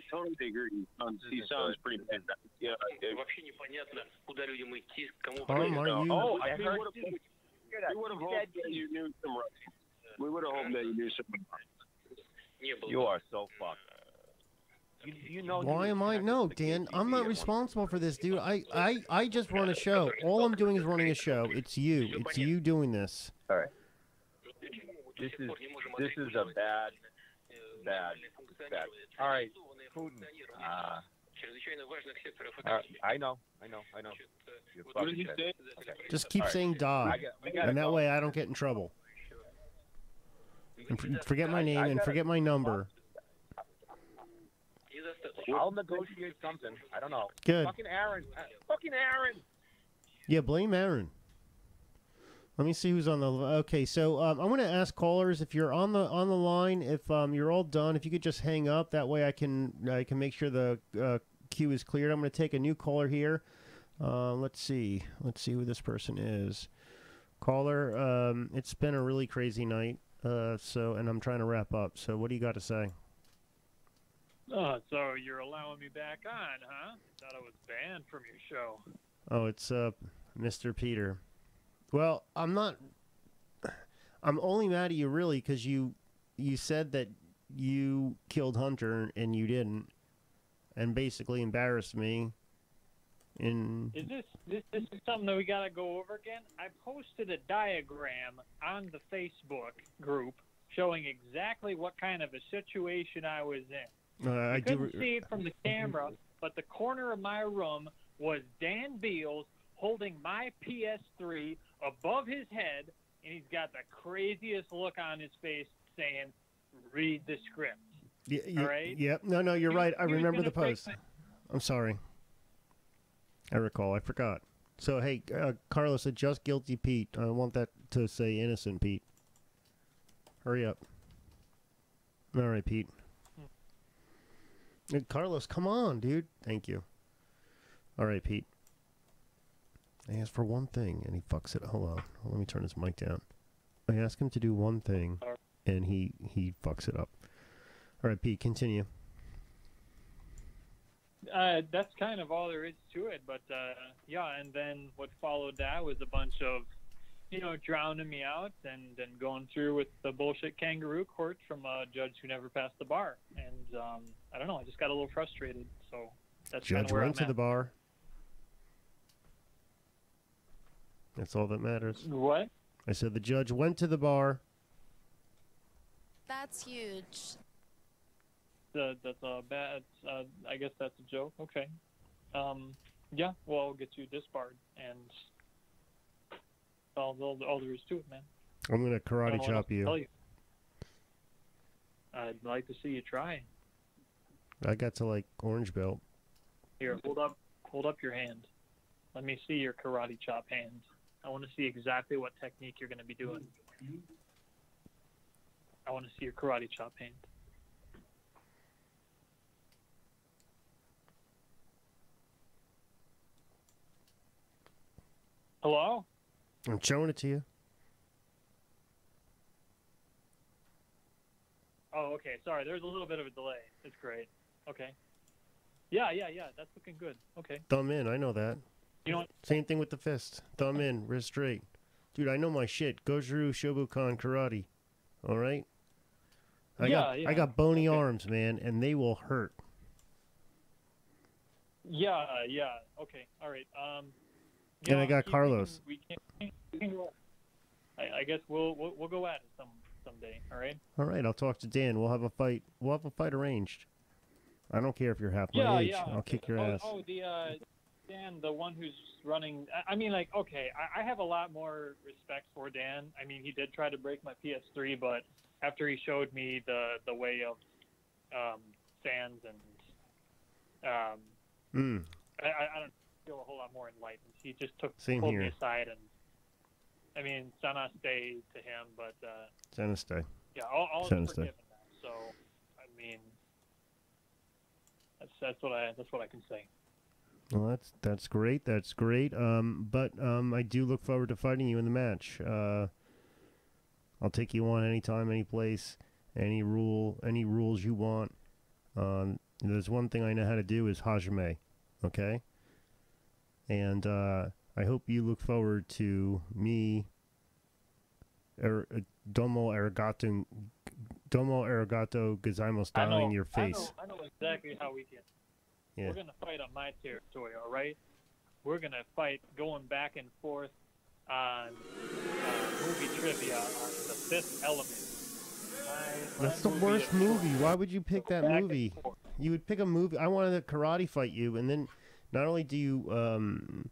totally agree. Um, he sounds pretty pissed. Yeah, Вообще непонятно, куда людям идти, кому Tom, are you? Oh, I we heard. would have we would have hoped that you knew some Russian. We would have hoped that you knew some. не было. You are so fucked. You, you know. you Why am I? No, Dan, I'm not responsible for this, dude. I, I, I just run a show. All I'm doing is running a show. It's you. It's you doing this. All right. This is this is a bad, all right, Putin. Uh, uh, I know, I know, I know. Okay. Just keep right. saying dog, got, and that way I don't get in trouble. And forget my name and forget my number. I'll negotiate something. I don't know. Good. Fucking Aaron. Fucking Aaron. Yeah, blame Aaron. Let me see who's on the. Okay, so um, I'm going to ask callers if you're on the on the line. If um, you're all done, if you could just hang up. That way, I can I can make sure the uh, queue is cleared. I'm going to take a new caller here. Uh, let's see. Let's see who this person is. Caller, um, it's been a really crazy night. Uh, so, and I'm trying to wrap up. So, what do you got to say? Oh, so you're allowing me back on, huh? Thought I was banned from your show. Oh, it's uh, Mr. Peter. Well, I'm not. I'm only mad at you really because you you said that you killed Hunter and you didn't, and basically embarrassed me. In Is this this this is something that we gotta go over again? I posted a diagram on the Facebook group showing exactly what kind of a situation I was in. uh, I I do. couldn't see it from the camera, but the corner of my room was Dan Beals holding my PS3 above his head, and he's got the craziest look on his face, saying, "Read the script." Y- y- All right. Yep. No, no, you're He- right. I remember the post. I'm sorry. I recall. I forgot. So hey, uh, Carlos, adjust guilty Pete. I want that to say innocent Pete. Hurry up. All right, Pete. Uh, Carlos, come on, dude. Thank you. All right, Pete. I asked for one thing, and he fucks it. Up. Hold on. Let me turn his mic down. I asked him to do one thing, and he he fucks it up. All right, Pete, continue. Uh, that's kind of all there is to it. But uh, yeah, and then what followed that was a bunch of, you know, drowning me out and then going through with the bullshit kangaroo court from a judge who never passed the bar. And um, I don't know, I just got a little frustrated. So that's Judge went to the bar. That's all that matters. What? I said the judge went to the bar. That's huge. Uh, that's a bad. Uh, I guess that's a joke. Okay. Um, yeah. Well, I'll get you disbarred, and all, all, all there is to it, man. I'm gonna karate know what else chop you. you. I'd like to see you try. I got to like orange belt. Here, hold up, hold up your hand. Let me see your karate chop hand. I want to see exactly what technique you're going to be doing. I want to see your karate chop hand. Hello? I'm showing it to you. Oh, okay. Sorry, there's a little bit of a delay. It's great. Okay. Yeah, yeah, yeah. That's looking good. Okay. Thumb in. I know that. You know? Same thing with the fist. Thumb in, wrist straight. Dude, I know my shit. Gojuru Shobukan karate. All right. I got Yeah, I got bony arms, man, and they will hurt. Yeah, yeah. Okay. All right. Um. And I got Carlos. We can. We can go. I, I guess we'll, we'll we'll go at it some someday. All right. All right, I'll talk to Dan. We'll have a fight. We'll have a fight arranged. I don't care if you're half my Yeah, age. yeah. I'll kick your oh, ass. Oh, the uh, Dan, the one who's running. I- mean, like, okay, I, I have a lot more respect for Dan. I mean, he did try to break my PS3, but after he showed me the the way of um, Sands and um, Mm. I, I don't feel a whole lot more enlightened. He just took Same pulled me aside and. I mean, Sana stay to him, but uh, Santa stay. yeah, all, all is forgiven now. So, I mean, that's that's what I that's what I can say. Well, that's that's great. That's great. Um, but um, I do look forward to fighting you in the match. Uh, I'll take you on anytime, any place, any rule, any rules you want. Um, there's one thing I know how to do is hajime, okay? And uh, I hope you look forward to me. Er, uh, domo arigato, domo arigato gozaimasu I in your I face. know, I know exactly how we can. Yeah. We're gonna fight on my territory, all right? We're gonna fight going back and forth on uh, movie trivia on the Fifth Element. My- That's my the worst movie. Why would you pick that movie? You would pick a movie. I wanted to karate fight you, and then not only do you um,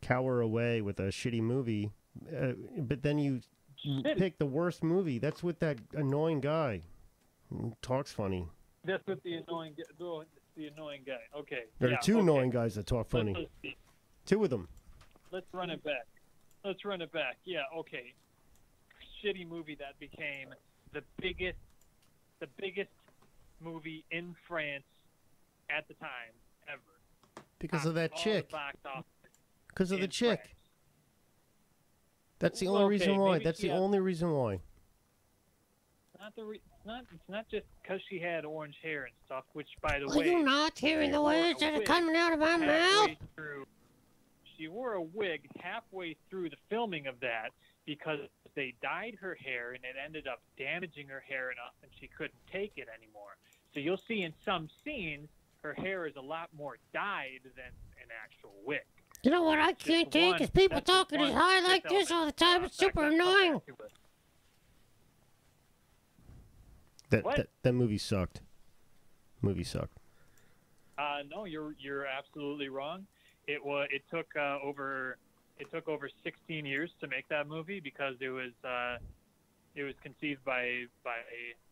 cower away with a shitty movie, uh, but then you pick the worst movie. That's with that annoying guy who talks funny. That's with the annoying, gu- the, the annoying guy. Okay. There yeah, are two okay. annoying guys that talk funny. Two of them. Let's run it back. Let's run it back. Yeah, okay. Shitty movie that became the biggest, the biggest movie in France at the time ever. Because of that chick. Because of the chick. France. That's the only okay, reason why. maybe That's she the had- only reason why. Not the re- it's not it's not just because she had orange hair and stuff. Which, by the Are way, you not hearing the words that are coming out of my mouth? Through, she wore a wig halfway through the filming of that because they dyed her hair and it ended up damaging her hair enough and she couldn't take it anymore. So you'll see in some scenes her hair is a lot more dyed than an actual wig. You know what I can't take is people talking as high like this all the time. It's super annoying. That, that that movie sucked. Movie sucked. Uh, no, you're you're absolutely wrong. it was it took uh, over it took over 16 years to make that movie because it was uh, it was conceived by by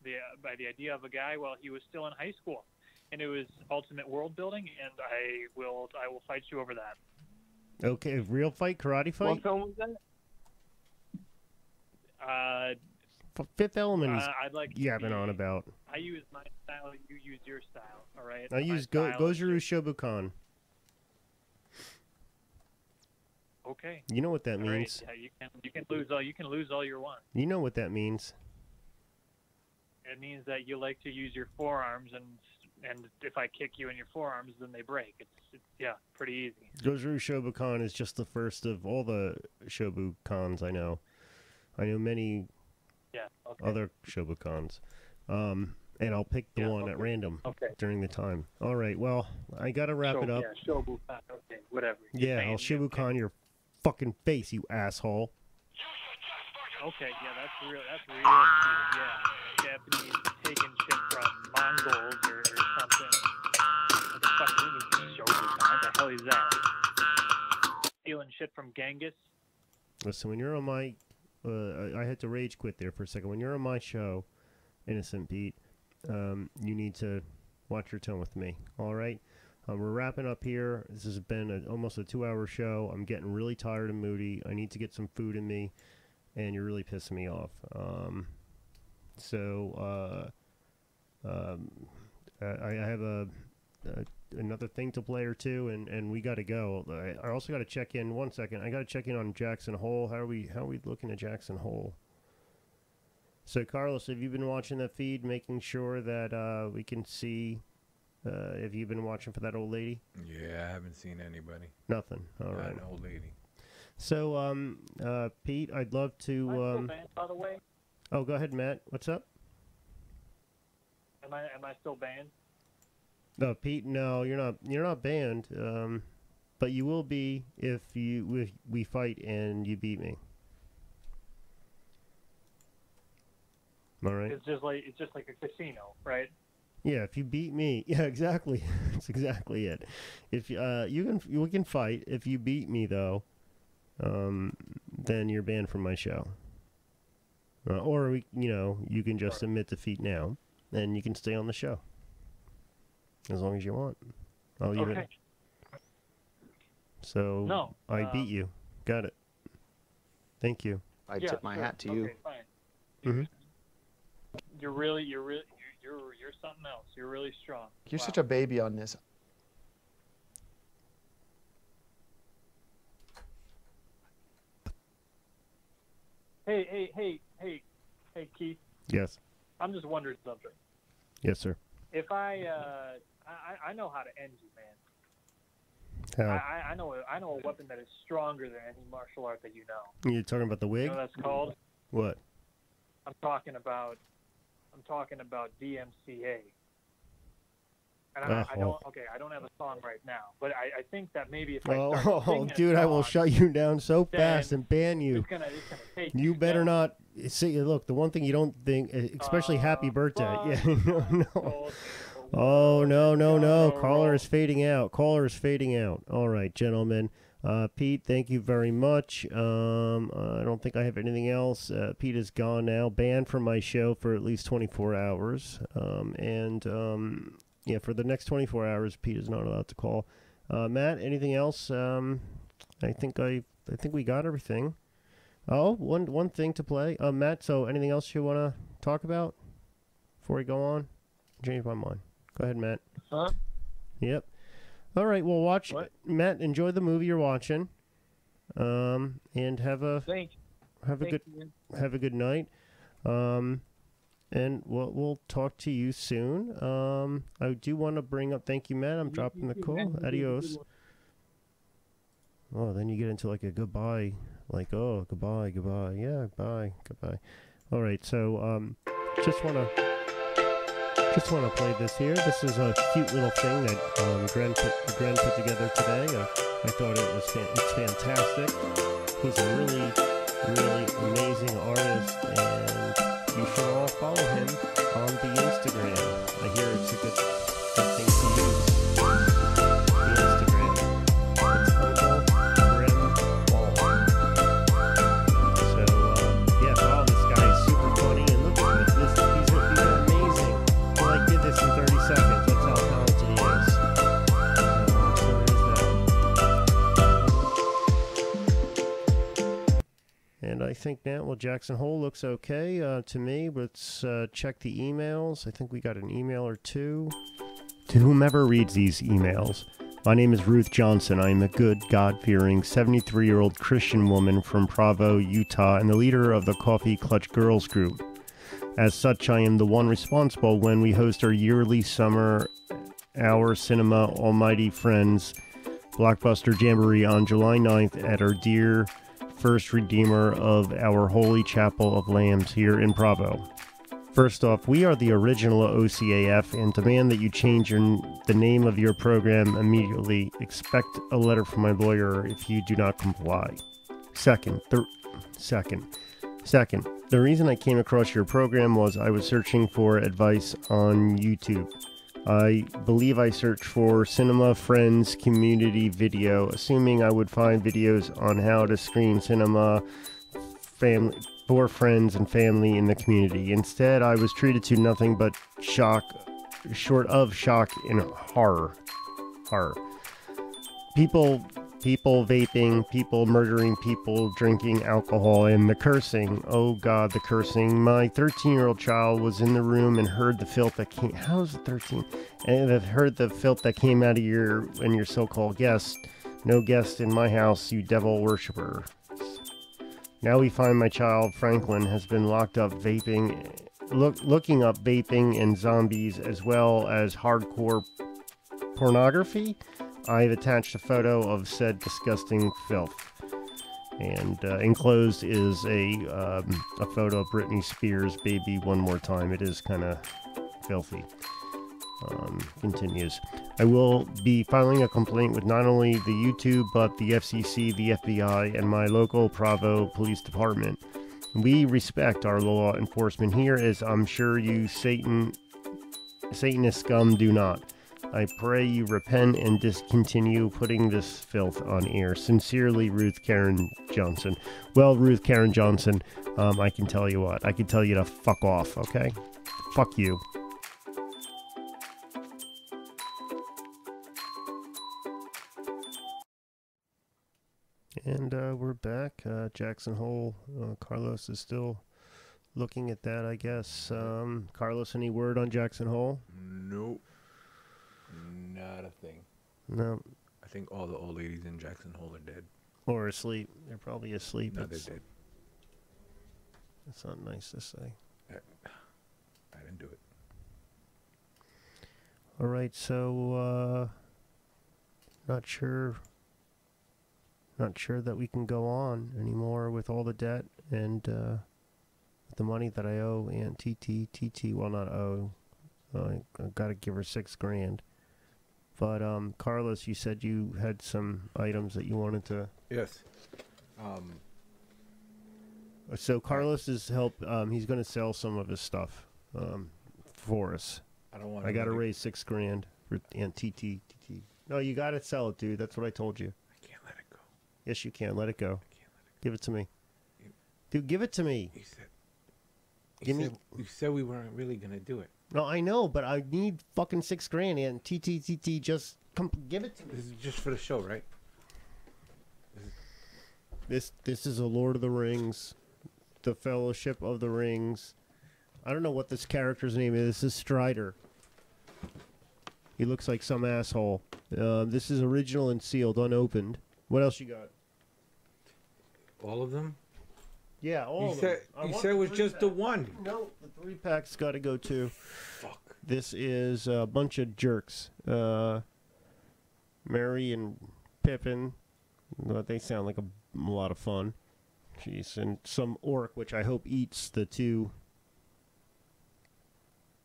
the by the idea of a guy while he was still in high school, and it was ultimate world building. And I will I will fight you over that. Okay, real fight, karate fight. What film was that? Uh, F- Fifth Element. Is Uh, I'd like to yapping be- on about. I use my style. You use your style. All right. I My use Go- Gojuru Shobukan. Okay. You know what that All right, means. Yeah, you can you can lose all you can lose all your want. You know what that means. It means that you like to use your forearms, and and if I kick you in your forearms, then they break. It's, it's yeah, pretty easy. Gojuru Shobukan is just the first of all the Shobukans I know. I know many Yeah. Okay. other Shobukans. Um, and I'll pick the Yeah, one at random Okay. during the time. All right, well, I got to wrap Show- it up. Yeah, Shobukan. Okay, whatever. Yeah, I'll Shibukan your fucking face, you asshole. Okay, yeah, that's real. That's real. Yeah, Japanese taking shit from Mongols or, or something. What the fuck do you mean Shobukan? What the hell is that? Stealing shit from Genghis. Listen, when you're on my, uh, I, had to rage quit there for a second. When you're on my show, Innocent Pete, um, you need to watch your tone with me. All right, um, we're wrapping up here. This has been a, almost a two-hour show. I'm getting really tired and moody. I need to get some food in me, and you're really pissing me off. Um, so, uh, um, I, I have a, a another thing to play or two, and, and we got to go. I, I also got to check in. One second, I got to check in on Jackson Hole. How are we? How are we looking at Jackson Hole? So, Carlos, have you been watching the feed, making sure that uh, we can see? Uh, have you been watching for that old lady? Yeah, I haven't seen anybody. Nothing. All Not right. An old lady. So, um, uh, Pete, I'd love to. Am I still Um, banned, by the way? oh, go ahead, Matt. What's up? Am I am I still banned? No, Pete. No, you're not. You're not banned. Um, but you will be if you if we fight and you beat me. All right. It's just like it's just like a casino, right? Yeah, if you beat me, yeah, exactly. That's exactly it. If uh, you can, we can fight. If you beat me, though, um, then you're banned from my show. Uh, or we, you know, you can just admit defeat now, and you can stay on the show as long as you want. I'll even. Okay. So No, I um, beat you. Got it. Thank you. I Yeah, tip my sure. hat to you. Okay, fine. hmm You're really you're really you're you're, you're something else. You're really strong. You're Wow. such a baby on this. Hey hey hey hey hey Keith. Yes. I'm just wondering something. Yes, sir. If I uh I, I know how to end you, man. How? I, I- know a, I know a weapon that is stronger than any martial art that you know. You're talking about the You wig? know what that's called? What? I'm talking about I'm talking about DMCA. And I, I Oh. don't okay, I don't have a song right now, but I, I think that maybe if I Oh, start singing a dude, I will shut you down so fast and ban you. It's gonna, it's gonna take You better not see. Look, the one thing you don't think, especially Happy Birthday. Yeah, no, no. Oh no, no, no! Caller is fading out. Caller is fading out. All right, gentlemen. Uh, Pete, thank you very much. Um, I don't think I have anything else. Uh, Pete is gone now, banned from my show for at least 24 hours. Um, and um, yeah, for the next 24 hours, Pete is not allowed to call. Uh, Matt, anything else? Um, I think I, I think we got everything. Oh, one one thing to play. Uh, Matt, so anything else you want to talk about before we go on? Change my mind. Go ahead, Matt. Huh? Yep. All right. Well, watch Matt. Enjoy the movie you're watching. Um, and have a Thank have a thank good you. have a good night. Um, and we'll we'll talk to you soon. Um, I do want to bring up. Thank you, Matt. I'm dropping the call. man. You do a good Adios. Oh, then you get into like a goodbye, like oh goodbye, goodbye, yeah, bye, goodbye. All right, so um, just wanna just wanna play this here. This is a cute little thing that um, Gren put Gren put together today. Uh, I thought it was fan- it's fantastic. He's a really really amazing artist, and you should all follow him on the Instagram. I hear it's a good good thing think now, well, Jackson Hole looks okay uh, to me. Let's uh, check the emails. I think we got an email or two. To whomever reads these emails, my name is Ruth Johnson. I am a good, God fearing 73 year old Christian woman from Provo, Utah, and the leader of the Coffee Clutch Girls Group. As such, I am the one responsible when we host our yearly summer Hour Cinema Almighty Friends Blockbuster Jamboree on July 9th at our dear First Redeemer of our Holy Chapel of Lambs here in Provo. First off, we are the original OCAF and demand that you change your, the name of your program immediately. Expect a letter from my lawyer if you do not comply. Second, the second, second, the reason I came across your program was I was searching for advice on YouTube. I believe I searched for Cinema Friends Community Video, assuming I would find videos on how to screen cinema family for friends and family in the community. Instead, I was treated to nothing but shock, short of shock and horror. Horror. People people vaping, people murdering, people drinking alcohol, and the cursing. Oh God, the cursing. My 13 year old child was in the room and heard the filth that came. How's it 13? And heard the filth that came out of your and your so called guest. No guest in my house, you devil worshiper. Now we find my child Franklin has been locked up vaping, look, looking up vaping and zombies as well as hardcore pornography. I've attached a photo of said disgusting filth. And uh, enclosed is a um, a photo of Britney Spears' baby one more time. It is kind of filthy. Um, continues. I will be filing a complaint with not only the YouTube but the FCC, the FBI, and my local Provo Police Department. We respect our law enforcement here, as I'm sure you Satan Satanist scum do not. I pray you repent and discontinue putting this filth on air. Sincerely, Ruth Karen Johnson. Well, Ruth Karen Johnson, um, I can tell you what. I can tell you to fuck off, okay? Fuck you. And uh, we're back. Uh, Jackson Hole. Uh, Carlos is still looking at that, I guess. Um, Carlos, any word on Jackson Hole? Nope. Not a thing. No. I think all the old ladies in Jackson Hole are dead. Or asleep. They're probably asleep. No, they're dead. That's not nice to say. I, I didn't do it. All right, so uh not sure not sure that we can go on anymore with all the debt and uh the money that I owe Aunt TT TT well not owe. Uh, I got to give her 6 grand. But um Carlos, you said you had some items that you wanted to Yes. Um, So Carlos is help um he's going to sell some of his stuff um for us. I don't wanna I got to raise 6 grand for Aunt TT. No, you got to sell it, dude. That's what I told you. I can't let it go. Yes, you can. Let it go. I can't let it. Give it to me. Dude, give it to me. You said, Give you me. you said we weren't really gonna do it. No, I know, but I need fucking six grand, and TTTT just come give it to me. This is just for the show, right? This this is a Lord of the Rings, the Fellowship of the Rings. I don't know what this character's name is. This is Strider. He looks like some asshole. Uh, this is original and sealed, unopened. What else you got? All of them? Yeah, all You of said them. You said it was just the one. No, the three pack's got to go too. Fuck. This is a bunch of jerks. Uh, Merry and Pippin. They sound like a, a lot of fun. Jeez, and some orc, which I hope eats the two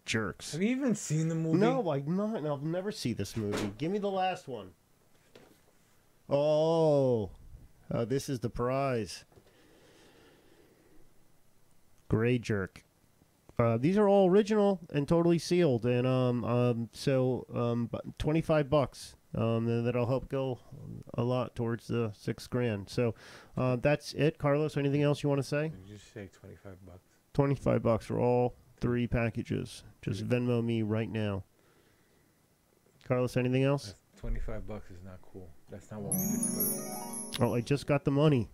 jerks. Have you even seen the movie? No, I'm not. I'll never see this movie. Give me the last one. Oh, uh, this is the prize. Gray jerk. Uh, these are all original and totally sealed, and um, um, so um, twenty five bucks. Um, that'll help go a lot towards the six grand. So, uh, that's it, Carlos. Anything else you want to say? You just say twenty five bucks. Twenty five bucks for all three packages. Just Venmo me right now. Carlos, anything else? Twenty five bucks is not cool. That's not what we discussed. Oh, I just got the money.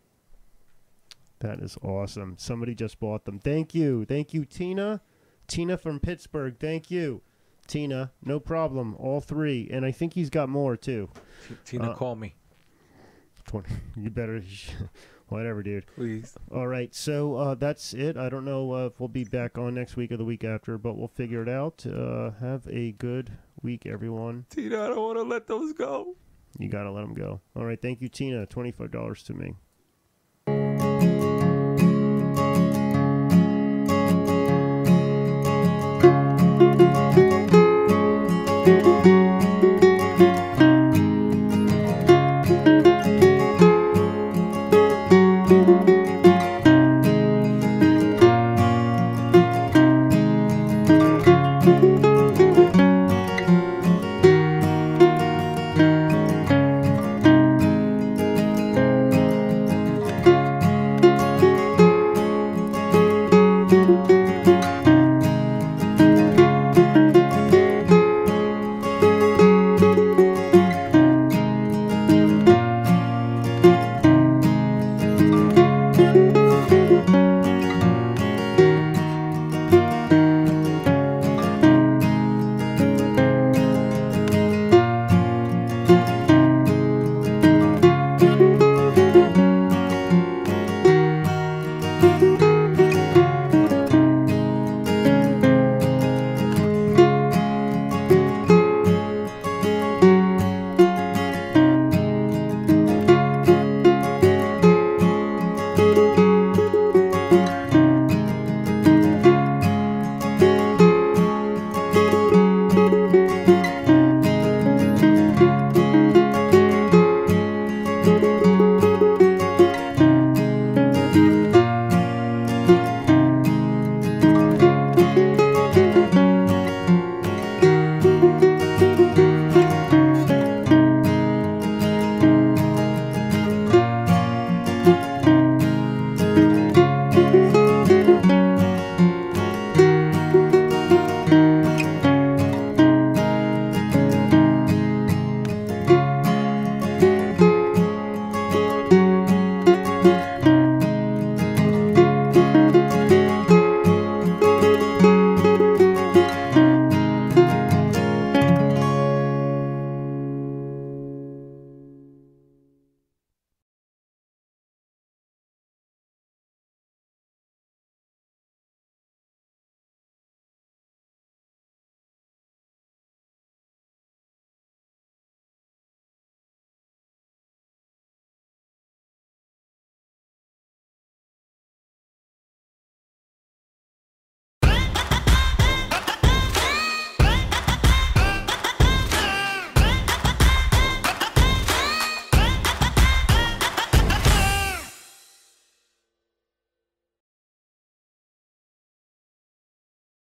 That is awesome. Somebody just bought them. Thank you. Thank you, Tina. Tina from Pittsburgh. Thank you. Tina, no problem. All three. And I think he's got more too. Tina, Uh, call me. 20. You better, whatever, dude. Please. All right, so uh, that's it. I don't know uh, if we'll be back on next week or the week after, but we'll figure it out. Uh, have a good week, everyone. Tina, I don't want to let those go. You gotta let them go. All right, thank you, Tina. Twenty-five dollars to me.